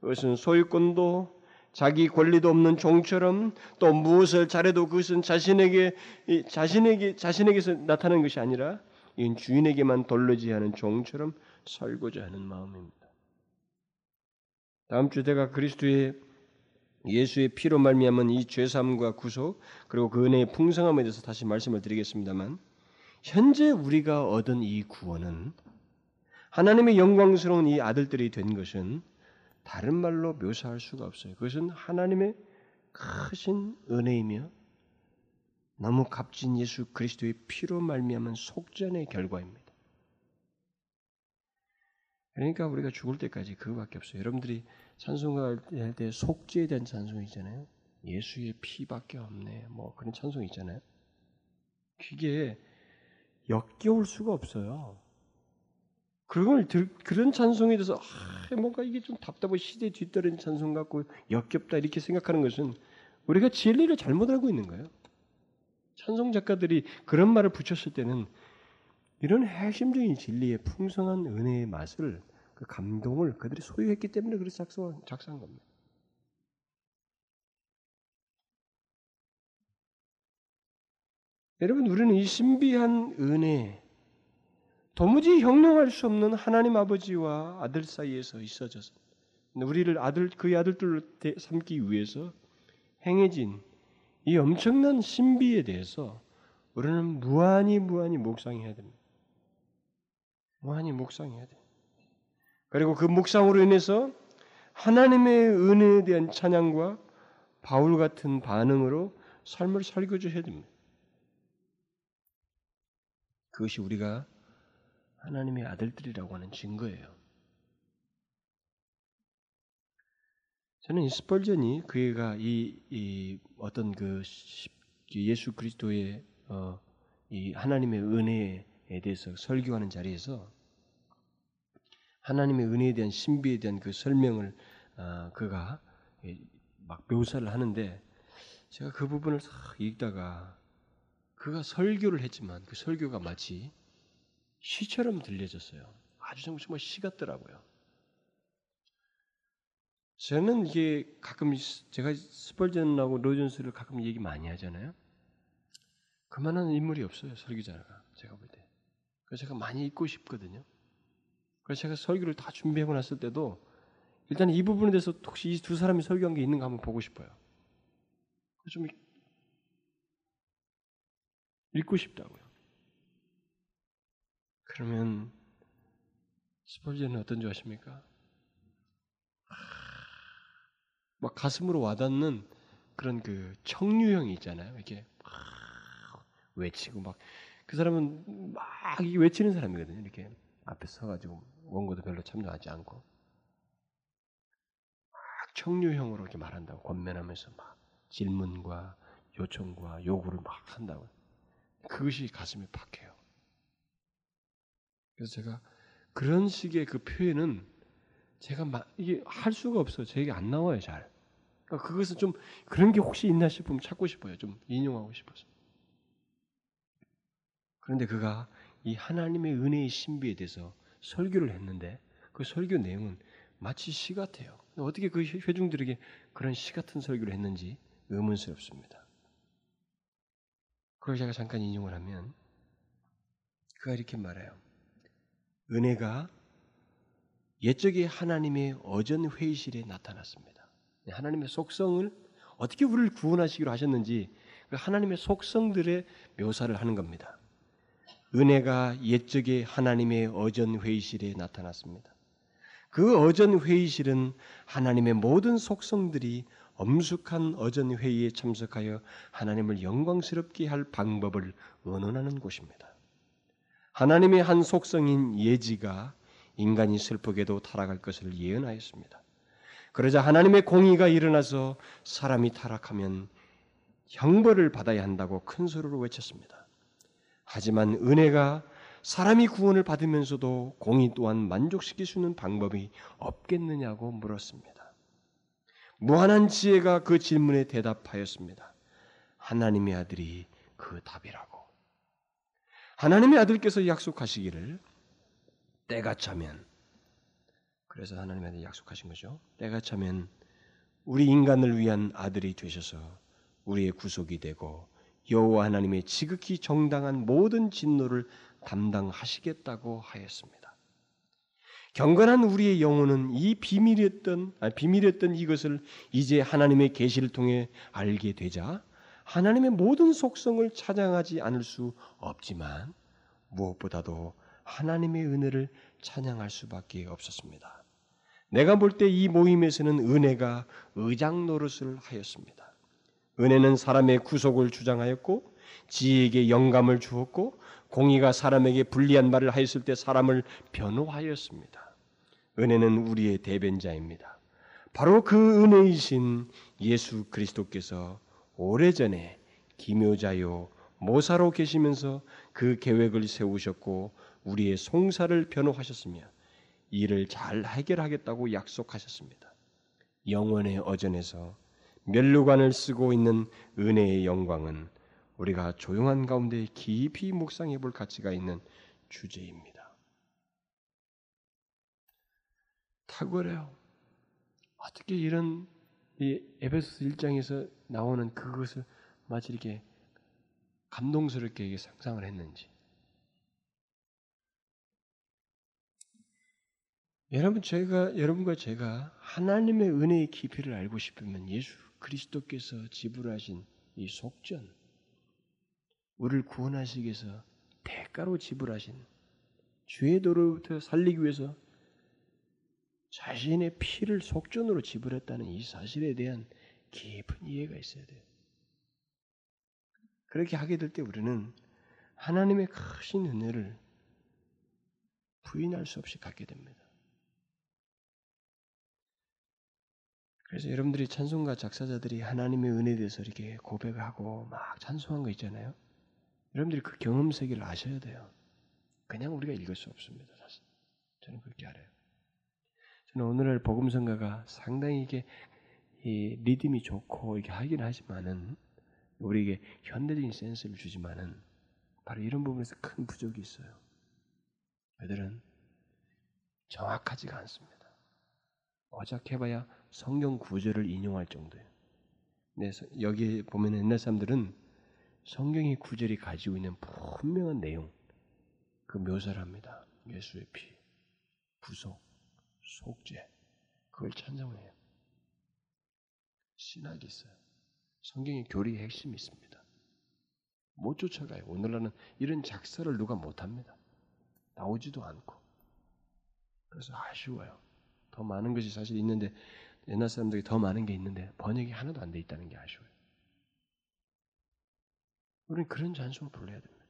그것은 소유권도 자기 권리도 없는 종처럼 또 무엇을 잘해도 그것은 자신에게 자신에게 자신에게서 나타나는 것이 아니라 이건 주인에게만 돌려지 하는 종처럼 살고자 하는 마음입니다. 다음 주 제가 그리스도의 예수의 피로 말미암은 이 죄삼과 구속 그리고 그 은혜의 풍성함에 대해서 다시 말씀을 드리겠습니다만 현재 우리가 얻은 이 구원은 하나님의 영광스러운 이 아들들이 된 것은 다른 말로 묘사할 수가 없어요. 그것은 하나님의 크신 은혜이며 너무 값진 예수 그리스도의 피로 말미암은 속전의 결과입니다. 그러니까 우리가 죽을 때까지 그거밖에 없어요. 여러분들이 찬송할 때 속죄에 대한 찬송이 있잖아요. 예수의 피밖에 없네. 뭐 그런 찬송이 있잖아요. 그게 역겨울 수가 없어요. 그걸 들, 그런 찬송에 대해서 아, 뭔가 이게 좀 답답하고 시대에 뒤떨어진 찬송 같고 역겹다 이렇게 생각하는 것은 우리가 진리를 잘못 알고 있는 거예요. 찬송 작가들이 그런 말을 붙였을 때는 이런 핵심적인 진리의 풍성한 은혜의 맛을 그 감동을 그들이 소유했기 때문에 그래서 작성, 작성한 겁니다. 여러분 우리는 이 신비한 은혜 도무지 형용할 수 없는 하나님 아버지와 아들 사이에서 있어져서 우리를 아들 그의 아들들로 삼기 위해서 행해진 이 엄청난 신비에 대해서 우리는 무한히 무한히 묵상해야 됩니다. 무한히 묵상해야 돼. 그리고 그 묵상으로 인해서 하나님의 은혜에 대한 찬양과 바울 같은 반응으로 삶을 살겨줘야 됩니다. 그것이 우리가 하나님의 아들들이라고 하는 증거예요. 저는 이 스펄전이 그가 이, 이 어떤 그 예수 그리스도의 어, 이 하나님의 은혜에 대해서 설교하는 자리에서 하나님의 은혜에 대한 신비에 대한 그 설명을 어, 그가 막 묘사를 하는데 제가 그 부분을 싹 읽다가 그가 설교를 했지만 그 설교가 마치 시처럼 들려졌어요. 아주 정말 시 같더라고요. 저는 이게 가끔 제가 스펄전하고 로전스를 가끔 얘기 많이 하잖아요. 그만한 인물이 없어요 설교자가 제가 볼 때. 그래서 제가 많이 읽고 싶거든요. 그래서 제가 설교를 다 준비하고 났을 때도 일단 이 부분에 대해서 혹시 이 두 사람이 설교한 게 있는가 한번 보고 싶어요. 좀 읽고 싶다고요. 그러면 스펄전은 어떤 줄 아십니까? 막 가슴으로 와닿는 그런 그 청류형이 있잖아요. 이렇게 외치고 막 그 사람은 막 외치는 사람이거든요. 이렇게 앞에 서가지고 원고도 별로 참여하지 않고 막 청류형으로 이렇게 말한다고 권면하면서 막 질문과 요청과 요구를 막 한다고. 그것이 가슴에 박해요. 그래서 제가 그런 식의 그 표현은 제가 막 이게 할 수가 없어요. 제게 안 나와요, 잘. 그러니까 그것은 좀 그런 게 혹시 있나 싶으면 찾고 싶어요. 좀 인용하고 싶어서. 그런데 그가 이 하나님의 은혜의 신비에 대해서 설교를 했는데 그 설교 내용은 마치 시 같아요. 어떻게 그 회중들에게 그런 시 같은 설교를 했는지 의문스럽습니다. 그걸 제가 잠깐 인용을 하면 그가 이렇게 말해요. 은혜가 옛적에 하나님의 어전 회의실에 나타났습니다. 네, 하나님의 속성을 어떻게 우리를 구원하시기로 하셨는지 그 하나님의 속성들의 묘사를 하는 겁니다. 은혜가 옛적에 하나님의 어전 회의실에 나타났습니다. 그 어전 회의실은 하나님의 모든 속성들이 엄숙한 어전 회의에 참석하여 하나님을 영광스럽게 할 방법을 의논하는 곳입니다. 하나님의 한 속성인 예지가 인간이 슬프게도 타락할 것을 예언하였습니다. 그러자 하나님의 공의가 일어나서 사람이 타락하면 형벌을 받아야 한다고 큰 소리로 외쳤습니다. 하지만 은혜가 사람이 구원을 받으면서도 공의 또한 만족시킬 수 있는 방법이 없겠느냐고 물었습니다. 무한한 지혜가 그 질문에 대답하였습니다. 하나님의 아들이 그 답이라고. 하나님의 아들께서 약속하시기를 때가 차면 그래서 하나님의 아들이 약속하신 거죠. 때가 차면 우리 인간을 위한 아들이 되셔서 우리의 구속이 되고 여호와 하나님의 지극히 정당한 모든 진노를 담당하시겠다고 하였습니다. 경건한 우리의 영혼은 이 비밀이었던 아, 비밀이었던 이것을 이제 하나님의 계시를 통해 알게 되자 하나님의 모든 속성을 찬양하지 않을 수 없지만 무엇보다도 하나님의 은혜를 찬양할 수밖에 없었습니다. 내가 볼 때 이 모임에서는 은혜가 의장 노릇을 하였습니다. 은혜는 사람의 구속을 주장하였고 지혜에게 영감을 주었고 공의가 사람에게 불리한 말을 하였을 때 사람을 변호하였습니다. 은혜는 우리의 대변자입니다. 바로 그 은혜이신 예수 그리스도께서 오래전에 기묘자요 모사로 계시면서 그 계획을 세우셨고 우리의 송사를 변호하셨으며 이를 잘 해결하겠다고 약속하셨습니다. 영원의 어전에서 멸류관을 쓰고 있는 은혜의 영광은 우리가 조용한 가운데 깊이 묵상해 볼 가치가 있는 주제입니다. 탁월해요. 어떻게 이런 이 에베소서 1장에서 나오는 그것을 마치 이렇게 감동스럽게 상상을 했는지. 여러분 제가 여러분과 제가 하나님의 은혜의 깊이를 알고 싶으면 예수 그리스도께서 지불하신 이 속전 우리를 구원하시기 위해서 대가로 지불하신 죄의 도로부터 살리기 위해서 자신의 피를 속전으로 지불했다는 이 사실에 대한 깊은 이해가 있어야 돼요. 그렇게 하게 될 때 우리는 하나님의 크신 은혜를 부인할 수 없이 갖게 됩니다. 그래서 여러분들이 찬송가 작사자들이 하나님의 은혜에 대해서 이렇게 고백하고 막 찬송한 거 있잖아요. 여러분들이 그 경험 세계를 아셔야 돼요. 그냥 우리가 읽을 수 없습니다. 사실 저는 그렇게 알아요. 저는 오늘날 복음성가가 상당히 이게 이 리듬이 좋고 이렇게 하긴 하지만은 우리에게 현대적인 센스를 주지만은 바로 이런 부분에서 큰 부족이 있어요. 애들은 정확하지가 않습니다. 어작해봐야 성경 구절을 인용할 정도예요. 네, 여기 보면 옛날 사람들은 성경의 구절이 가지고 있는 분명한 내용, 그 묘사를 합니다. 예수의 피, 부속, 속죄, 그걸 찬송해요. 신학이 있어요. 성경의 교리의 핵심이 있습니다. 못 쫓아가요. 오늘날은 이런 작사를 누가 못합니다. 나오지도 않고. 그래서 아쉬워요. 더 많은 것이 사실 있는데 옛날 사람들이 더 많은 게 있는데 번역이 하나도 안 돼 있다는 게 아쉬워요. 우리는 그런 찬송을 불러야 됩니다.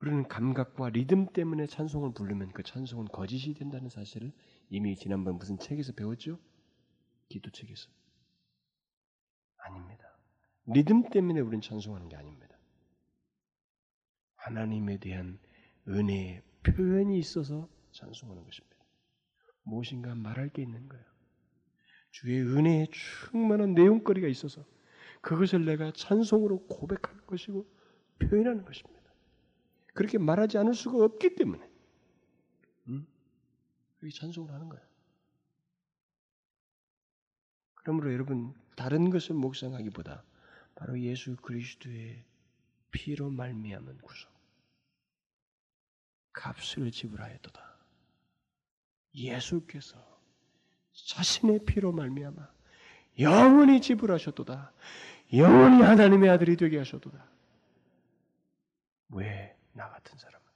우리는 감각과 리듬 때문에 찬송을 부르면 그 찬송은 거짓이 된다는 사실을 이미 지난번 무슨 책에서 배웠죠? 기도책에서. 아닙니다. 리듬 때문에 우리는 찬송하는 게 아닙니다. 하나님에 대한 은혜의 표현이 있어서 찬송하는 것입니다. 무엇인가 말할 게 있는 거예요. 주의 은혜에 충만한 내용거리가 있어서 그것을 내가 찬송으로 고백하는 것이고 표현하는 것입니다. 그렇게 말하지 않을 수가 없기 때문에 음? 그게 찬송을 하는 거예요. 그러므로 여러분 다른 것을 묵상하기보다 바로 예수 그리스도의 피로 말미암은 구속 값을 지불하였도다. 예수께서 자신의 피로 말미암아 영원히 지불하셨도다. 영원히 하나님의 아들이 되게 하셨도다. 왜 나 같은 사람은?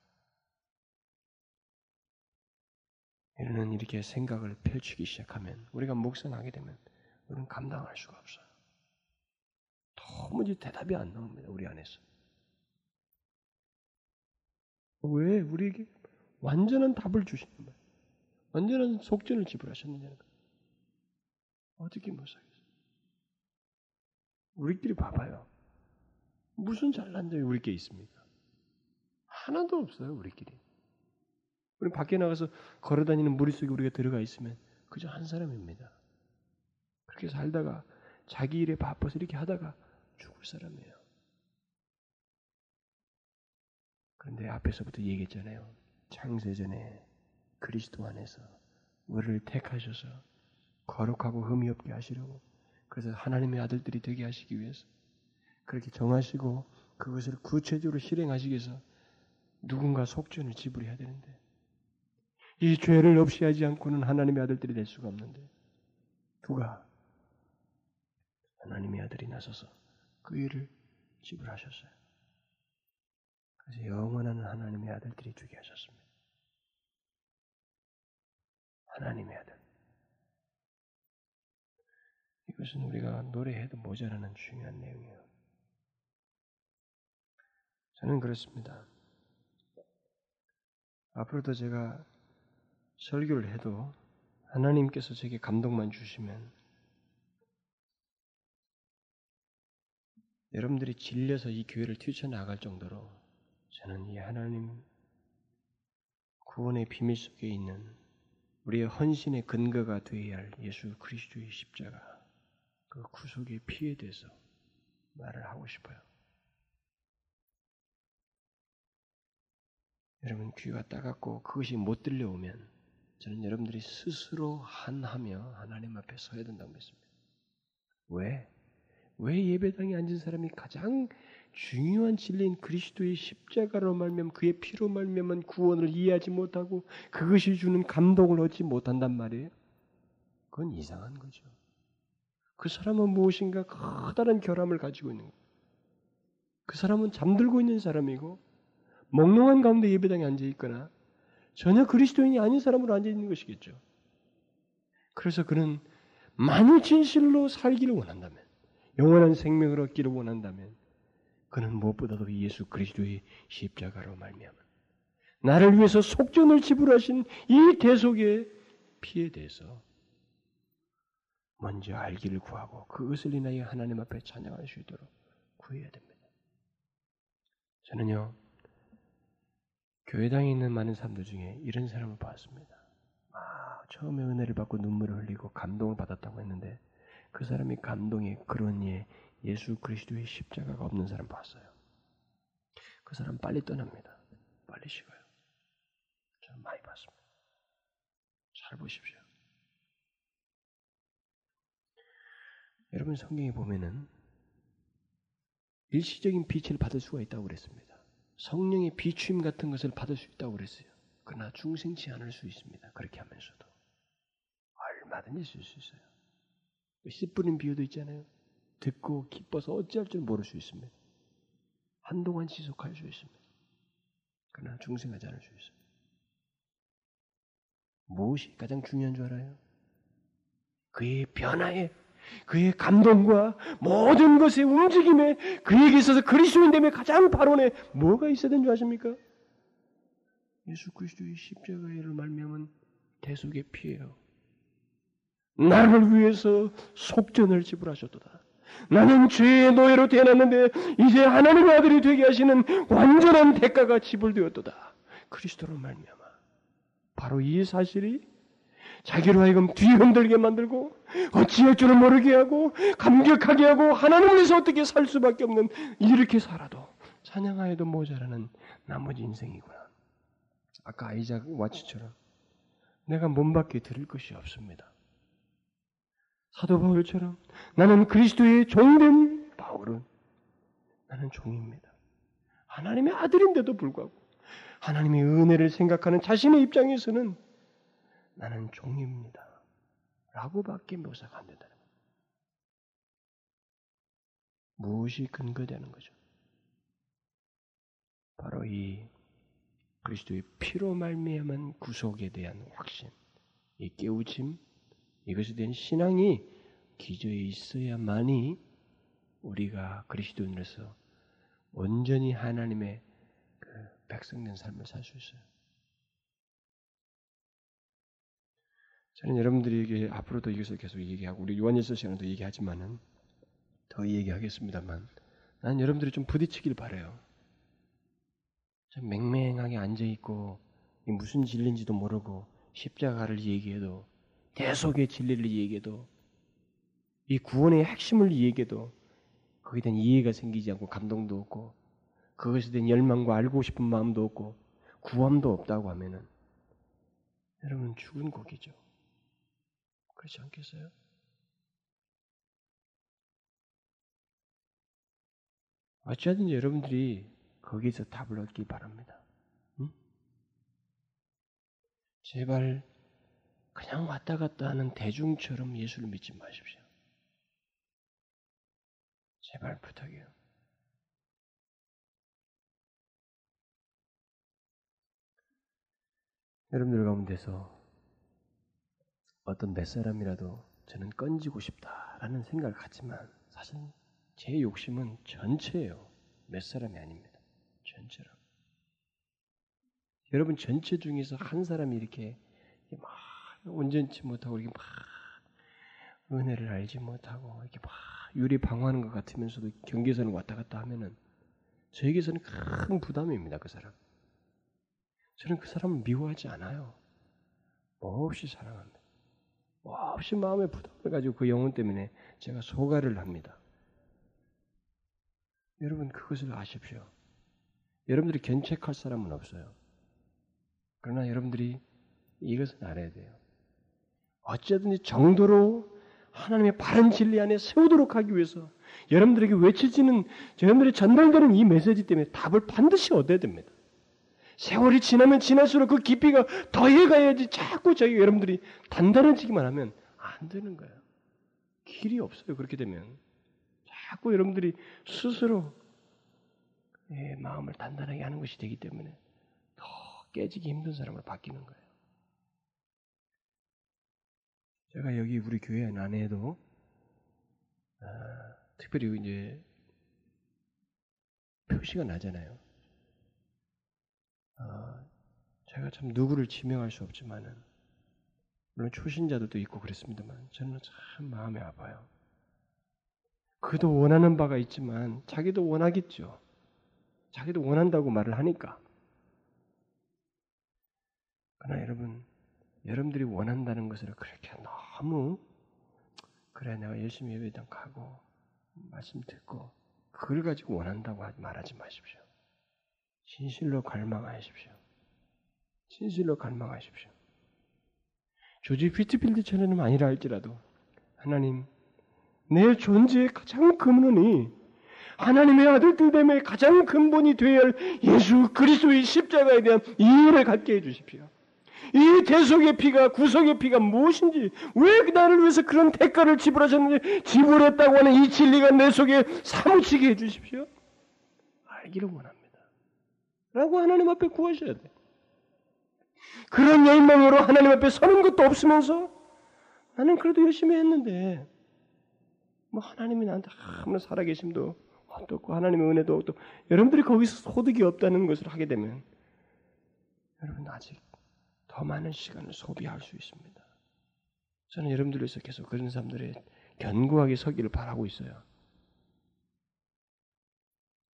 이러는 이렇게 생각을 펼치기 시작하면 우리가 묵상하게 되면 우리는 감당할 수가 없어요. 도무지 대답이 안 나옵니다. 우리 안에서. 왜 우리에게 완전한 답을 주시는 거예요? 완전한 속전을 지불하셨느냐는 거예요. 어떻게 못 살겠어요? 우리끼리 봐봐요. 무슨 잘난 점이 우리끼리 있습니까? 하나도 없어요, 우리끼리. 우리 밖에 나가서 걸어 다니는 무리 속에 우리가 들어가 있으면 그저 한 사람입니다. 그렇게 살다가 자기 일에 바빠서 이렇게 하다가 죽을 사람이에요. 그런데 앞에서부터 얘기했잖아요. 창세 전에 그리스도 안에서 우리를 택하셔서 거룩하고 흠이 없게 하시려고 그래서 하나님의 아들들이 되게 하시기 위해서 그렇게 정하시고 그것을 구체적으로 실행하시기 위해서 누군가 속전을 지불해야 되는데 이 죄를 없이 하지 않고는 하나님의 아들들이 될 수가 없는데 누가 하나님의 아들이 나서서 그 일을 지불하셨어요. 그래서 영원한 하나님의 아들들이 주게 하셨습니다. 하나님의 아들. 이것은 우리가 노래해도 모자라는 중요한 내용이에요. 저는 그렇습니다. 앞으로도 제가 설교를 해도 하나님께서 제게 감동만 주시면 여러분들이 질려서 이 교회를 뛰쳐나갈 정도로 저는 이 하나님 구원의 비밀 속에 있는 우리의 헌신의 근거가 되어야 할 예수 그리스도의 십자가 그 구속의 피에 대해서 말을 하고 싶어요. 여러분 귀가 따갑고 그것이 못 들려오면 저는 여러분들이 스스로 한하며 하나님 앞에 서야 된다고 믿습니다. 왜? 왜 예배당에 앉은 사람이 가장 중요한 진리인 그리스도의 십자가로 말면 그의 피로 말면만 구원을 이해하지 못하고 그것이 주는 감동을 얻지 못한단 말이에요. 그건 이상한 거죠. 그 사람은 무엇인가 커다란 결함을 가지고 있는 거예요. 그 사람은 잠들고 있는 사람이고 몽롱한 가운데 예배당에 앉아 있거나 전혀 그리스도인이 아닌 사람으로 앉아 있는 것이겠죠. 그래서 그는 만일 진실로 살기를 원한다면, 영원한 생명을 얻기를 원한다면, 그는 무엇보다도 예수 그리스도의 십자가로 말미암아 나를 위해서 속전을 지불하신 이 대속의 피에 대해서 먼저 알기를 구하고 그것을 인하여 하나님 앞에 찬양할 수 있도록 구해야 됩니다. 저는요 교회당에 있는 많은 사람들 중에 이런 사람을 봤습니다. 아, 처음에 은혜를 받고 눈물을 흘리고 감동을 받았다고 했는데 그 사람이 감동의 그런 예 예수 그리스도의 십자가가 없는 사람 봤어요. 그 사람 빨리 떠납니다. 빨리 식어요. 저는 많이 봤습니다. 잘 보십시오. 여러분 성경에 보면은 일시적인 빛을 받을 수가 있다고 그랬습니다. 성령의 비추임 같은 것을 받을 수 있다고 그랬어요. 그러나 중생치 않을 수 있습니다. 그렇게 하면서도 얼마든지 있을 수 있어요. 씨 뿌린 비유도 있잖아요. 듣고 기뻐서 어찌할 줄 모를 수 있습니다. 한동안 지속할 수 있습니다. 그러나 중생하지 않을 수 있어요. 무엇이 가장 중요한 줄 알아요? 그의 변화에 그의 감동과 모든 것의 움직임에 그에게 있어서 그리스도인됨의 가장 발원에 뭐가 있어야 되는 줄 아십니까? 예수 그리스도의 십자가를 말미암은 대속의 피예요. 나를 위해서 속전을 지불하셨도다. 나는 죄의 노예로 태어났는데 이제 하나님의 아들이 되게 하시는 완전한 대가가 지불되었도다. 그리스도로 말미암아. 바로 이 사실이 자기로 하여금 뒤흔들게 만들고 어찌할 줄을 모르게 하고 감격하게 하고 하나님을 위해서 어떻게 살 수밖에 없는 이렇게 살아도 찬양하여도 모자라는 나머지 인생이구나. 아까 아이작 와치처럼 내가 몸밖에 들을 것이 없습니다. 사도 바울처럼 나는 그리스도의 종된 바울은 나는 종입니다. 하나님의 아들인데도 불구하고 하나님의 은혜를 생각하는 자신의 입장에서는 나는 종입니다. 라고밖에 묘사가 안 된다는 거예요. 무엇이 근거되는 거죠? 바로 이 그리스도의 피로 말미암은 구속에 대한 확신, 이 깨우침, 이것에 대한 신앙이 기저에 있어야만이 우리가 그리스도인으로서 온전히 하나님의 그 백성된 삶을 살 수 있어요. 저는 여러분들에게 앞으로도 이것을 계속 얘기하고 우리 요한일서 시간에도 얘기하지만은 더 얘기하겠습니다만 난 여러분들이 좀 부딪히길 바래요. 좀 맹맹하게 앉아 있고 무슨 진리인지도 모르고 십자가를 얘기해도 대속의 진리를 얘기해도 이 구원의 핵심을 얘기해도 거기에 대한 이해가 생기지 않고 감동도 없고 그것에 대한 열망과 알고 싶은 마음도 없고 구함도 없다고 하면은 여러분 죽은 곡이죠. 그렇지 않겠어요? 어찌하든지 여러분들이 거기서 답을 얻기 바랍니다. 응? 제발 그냥 왔다 갔다 하는 대중처럼 예수를 믿지 마십시오. 제발 부탁해요. 여러분들 가운데서 어떤 몇 사람이라도 저는 건지고 싶다라는 생각을 갖지만 사실 제 욕심은 전체예요. 몇 사람이 아닙니다. 전체로. 여러분 전체 중에서 한 사람이 이렇게 막 온전치 못하고 이렇게 막 은혜를 알지 못하고 이렇게 막 유리 방어하는 것 같으면서도 경계선을 왔다 갔다 하면은 저에게서는 큰 부담입니다. 그 사람. 저는 그 사람을 미워하지 않아요. 몹시 사랑합니다. 몹시 마음의 부담을 가지고 그 영혼 때문에 제가 소가를 합니다. 여러분 그것을 아십시오. 여러분들이 견책할 사람은 없어요. 그러나 여러분들이 이것은 알아야 돼요. 어쨌든지 정도로 하나님의 바른 진리 안에 세우도록 하기 위해서 여러분들에게 외쳐지는 여러분들이 전달되는 이 메시지 때문에 답을 반드시 얻어야 됩니다. 세월이 지나면 지날수록 그 깊이가 더해가야지 자꾸 저희 여러분들이 단단해지기만 하면 안 되는 거예요. 길이 없어요. 그렇게 되면 자꾸 여러분들이 스스로 예, 마음을 단단하게 하는 것이 되기 때문에 더 깨지기 힘든 사람으로 바뀌는 거예요. 제가 여기 우리 교회 안에도 아, 특별히 이제 표시가 나잖아요. 아, 제가 참 누구를 지명할 수 없지만은 물론 초신자들도 있고 그랬습니다만 저는 참 마음이 아파요. 그도 원하는 바가 있지만 자기도 원하겠죠. 자기도 원한다고 말을 하니까. 그러나 여러분, 여러분들이 원한다는 것을 그렇게 너무 그래 내가 열심히 예배당 가고 말씀 듣고 그걸 가지고 원한다고 말하지 마십시오. 진실로 갈망하십시오. 진실로 갈망하십시오. 조지 피트필드 처럼 아니라 할지라도 하나님 내 존재의 가장 근원이 하나님의 아들들 때문에 가장 근본이 되어야 할 예수 그리스도의 십자가에 대한 이해를 갖게 해 주십시오. 이 대속의 피가 구속의 피가 무엇인지 왜 나를 위해서 그런 대가를 지불하셨는지 지불했다고 하는 이 진리가 내 속에 사무치게 해주십시오. 알기를 원합니다. 라고 하나님 앞에 구하셔야 돼. 그런 열망으로 하나님 앞에 서는 것도 없으면서 나는 그래도 열심히 했는데 뭐 하나님이 나한테 아무런 살아계심도 어떻고 하나님의 은혜도 없고 여러분들이 거기서 소득이 없다는 것을 하게 되면 여러분 아직 더 많은 시간을 소비할 수 있습니다. 저는 여러분들 위해서 계속 그런 사람들의 견고하게 서기를 바라고 있어요.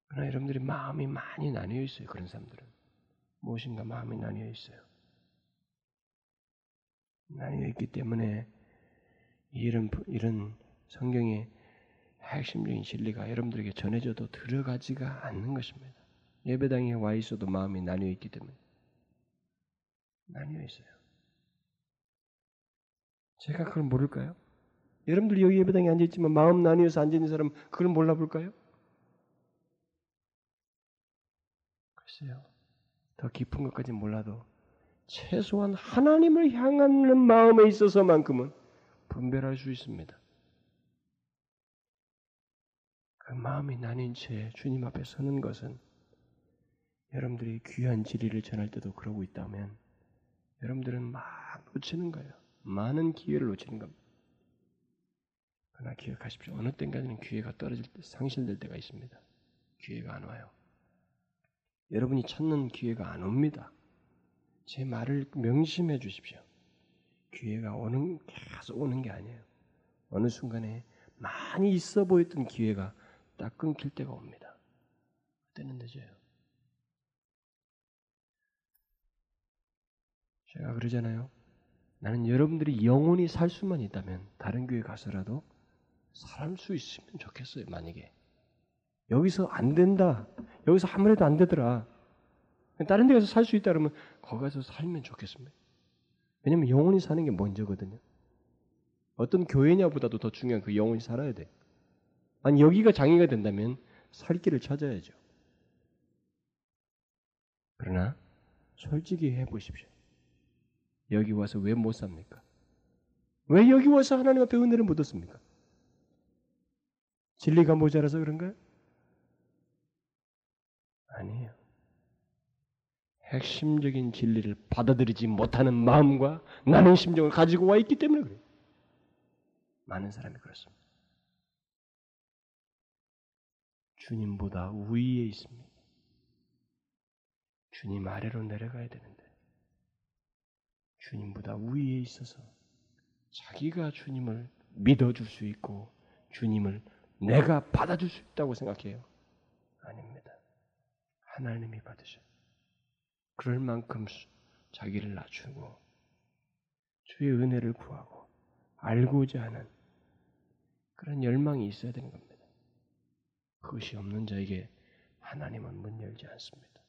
그러나 여러분들이 마음이 많이 나뉘어 있어요. 그런 사람들은 무엇인가 마음이 나뉘어 있어요. 나뉘어 있기 때문에 이런 이런 성경의 핵심적인 진리가 여러분들에게 전해져도 들어가지가 않는 것입니다. 예배당에 와 있어도 마음이 나뉘어 있기 때문에 나뉘어 있어요. 제가 그걸 모를까요? 여러분들 여기 예배당에 앉아 있지만 마음 나뉘어서 앉아 있는 사람 그걸 몰라 볼까요? 글쎄요. 더 깊은 것까지 몰라도 최소한 하나님을 향하는 마음에 있어서만큼은 분별할 수 있습니다. 그 마음이 나뉜 채 주님 앞에 서는 것은 여러분들이 귀한 진리를 전할 때도 그러고 있다면 여러분들은 막 놓치는 거예요. 많은 기회를 놓치는 겁니다. 그러나 기억하십시오. 어느 때까지는 기회가 떨어질 때 상실될 때가 있습니다. 기회가 안 와요. 여러분이 찾는 기회가 안 옵니다. 제 말을 명심해 주십시오. 기회가 오는 계속 오는 게 아니에요. 어느 순간에 많이 있어 보였던 기회가 딱 끊길 때가 옵니다. 그때는 늦어요. 제가 그러잖아요. 나는 여러분들이 영원히 살 수만 있다면 다른 교회 가서라도 살 수 있으면 좋겠어요. 만약에 여기서 안 된다. 여기서 아무래도 안 되더라. 다른 데 가서 살 수 있다 그러면 거기 가서 살면 좋겠습니다. 왜냐면 영원히 사는 게 먼저거든요. 어떤 교회냐보다도 더 중요한 그 영원히 살아야 돼. 아니 여기가 장애가 된다면 살 길을 찾아야죠. 그러나 솔직히 해 보십시오. 여기 와서 왜 못 삽니까? 왜 여기 와서 하나님 앞에 은혜를 못 얻습니까? 진리가 모자라서 그런가요? 아니에요. 핵심적인 진리를 받아들이지 못하는 마음과 나는 심정을 가지고 와 있기 때문에 그래요. 많은 사람이 그렇습니다. 주님보다 위에 있습니다. 주님 아래로 내려가야 되는데 주님보다 위에 있어서 자기가 주님을 믿어줄 수 있고 주님을 내가 받아줄 수 있다고 생각해요. 아닙니다. 하나님이 받으셔. 그럴 만큼 자기를 낮추고 주의 은혜를 구하고 알고자 하는 그런 열망이 있어야 되는 겁니다. 그것이 없는 자에게 하나님은 문 열지 않습니다.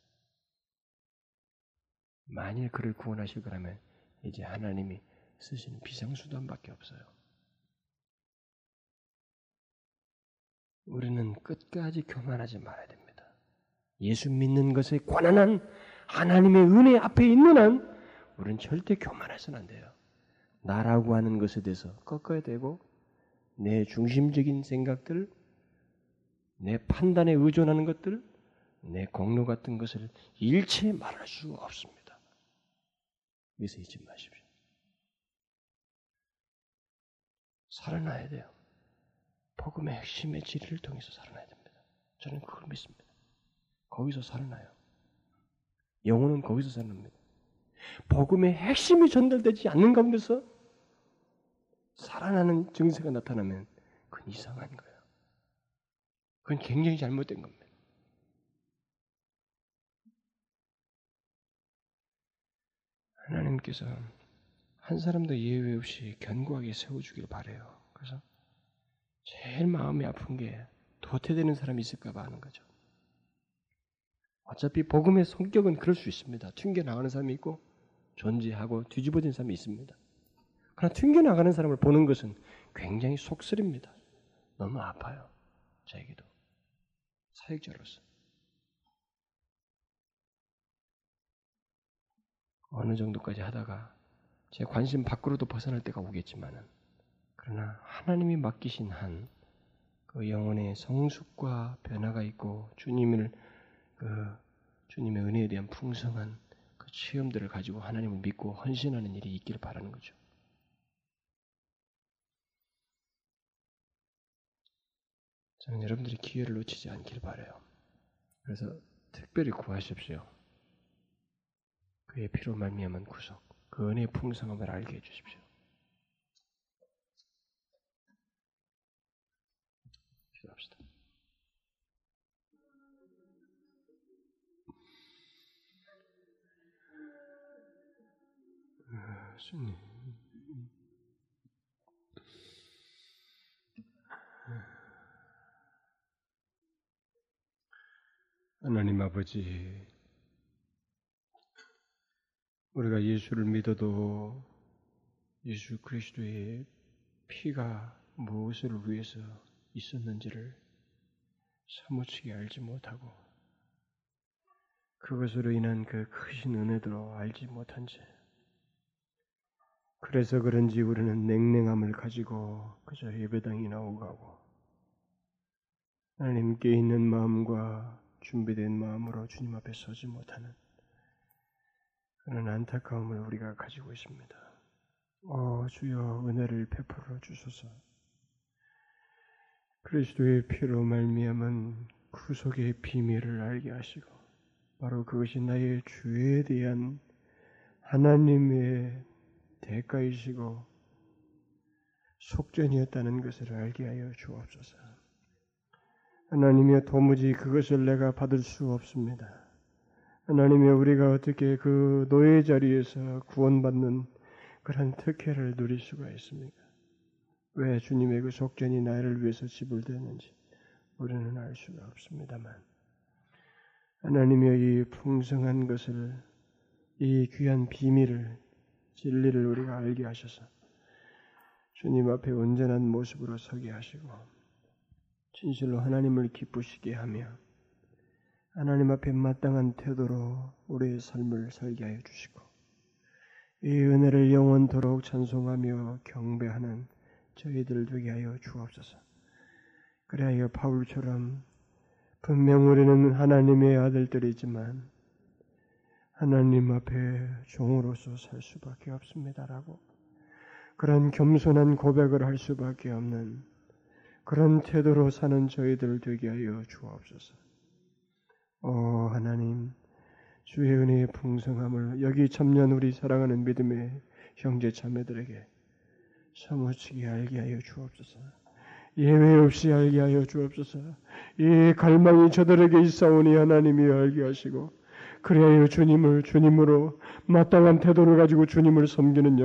만일 그를 구원하실 거라면 이제 하나님이 쓰시는 비상수단밖에 없어요. 우리는 끝까지 교만하지 말아야 됩니다. 예수 믿는 것에 관한 하나님의 은혜 앞에 있는 한 우리는 절대 교만해서는 안 돼요. 나라고 하는 것에 대해서 꺾어야 되고 내 중심적인 생각들, 내 판단에 의존하는 것들, 내 공로 같은 것을 일체 말할 수 없습니다. 여기서 잊지 마십시오. 살아나야 돼요. 복음의 핵심의 진리를 통해서 살아나야 됩니다. 저는 그걸 믿습니다. 거기서 살아나요. 영혼은 거기서 살아납니다. 복음의 핵심이 전달되지 않는 가운데서 살아나는 증세가 나타나면 그건 이상한 거예요. 그건 굉장히 잘못된 겁니다. 하나님께서 한 사람도 예외 없이 견고하게 세워주길 바래요. 그래서 제일 마음이 아픈 게 도태되는 사람이 있을까봐 하는 거죠. 어차피 복음의 성격은 그럴 수 있습니다. 튕겨 나가는 사람이 있고 존재하고 뒤집어진 사람이 있습니다. 그러나 튕겨 나가는 사람을 보는 것은 굉장히 속쓰립니다. 너무 아파요. 저에게도 사역자로서 어느 정도까지 하다가 제 관심 밖으로도 벗어날 때가 오겠지만은 그러나 하나님이 맡기신 한 그 영혼의 성숙과 변화가 있고 주님을 그 주님의 은혜에 대한 풍성한 그 체험들을 가지고 하나님을 믿고 헌신하는 일이 있기를 바라는 거죠. 저는 여러분들이 기회를 놓치지 않기를 바래요. 그래서 특별히 구하십시오. 그의 피로 말미암은 구속, 그 은혜의 풍성함을 알게 해주십시오. 기도합시다. 주님. 하나님 아버지, 우리가 예수를 믿어도 예수 그리스도의 피가 무엇을 위해서 있었는지를 사무치게 알지 못하고 그것으로 인한 그 크신 은혜도 알지 못한 채 그래서 그런지 우리는 냉랭함을 가지고 그저 예배당이나 오가고 하나님께 있는 마음과 준비된 마음으로 주님 앞에 서지 못하는 그런 안타까움을 우리가 가지고 있습니다. 어, 주여 은혜를 베풀어 주소서. 그리스도의 피로 말미암은 구속의 비밀을 알게 하시고 바로 그것이 나의 죄에 대한 하나님의 대가이시고 속전이었다는 것을 알게 하여 주옵소서. 하나님의 도무지 그것을 내가 받을 수 없습니다. 하나님의 우리가 어떻게 그 노예 자리에서 구원받는 그런 특혜를 누릴 수가 있습니까? 왜 주님의 그 속전이 나를 위해서 지불되는지 우리는 알 수가 없습니다만 하나님의 이 풍성한 것을 이 귀한 비밀을 진리를 우리가 알게 하셔서 주님 앞에 온전한 모습으로 서게 하시고 진실로 하나님을 기쁘시게 하며 하나님 앞에 마땅한 태도로 우리의 삶을 살게 하여 주시고 이 은혜를 영원토록 찬송하며 경배하는 저희들 되게 하여 주옵소서. 그래야 바울처럼 분명 우리는 하나님의 아들들이지만 하나님 앞에 종으로서 살 수밖에 없습니다라고 그런 겸손한 고백을 할 수밖에 없는 그런 태도로 사는 저희들 되게 하여 주옵소서. 오 하나님 주의 은혜의 풍성함을 여기 참여한 우리 사랑하는 믿음의 형제 자매들에게 사무치게 알게 하여 주옵소서. 예외 없이 알게 하여 주옵소서. 이 갈망이 저들에게 있사오니 하나님이 알게 하시고 그리하여 주님을 주님으로 마땅한 태도를 가지고 주님을 섬기는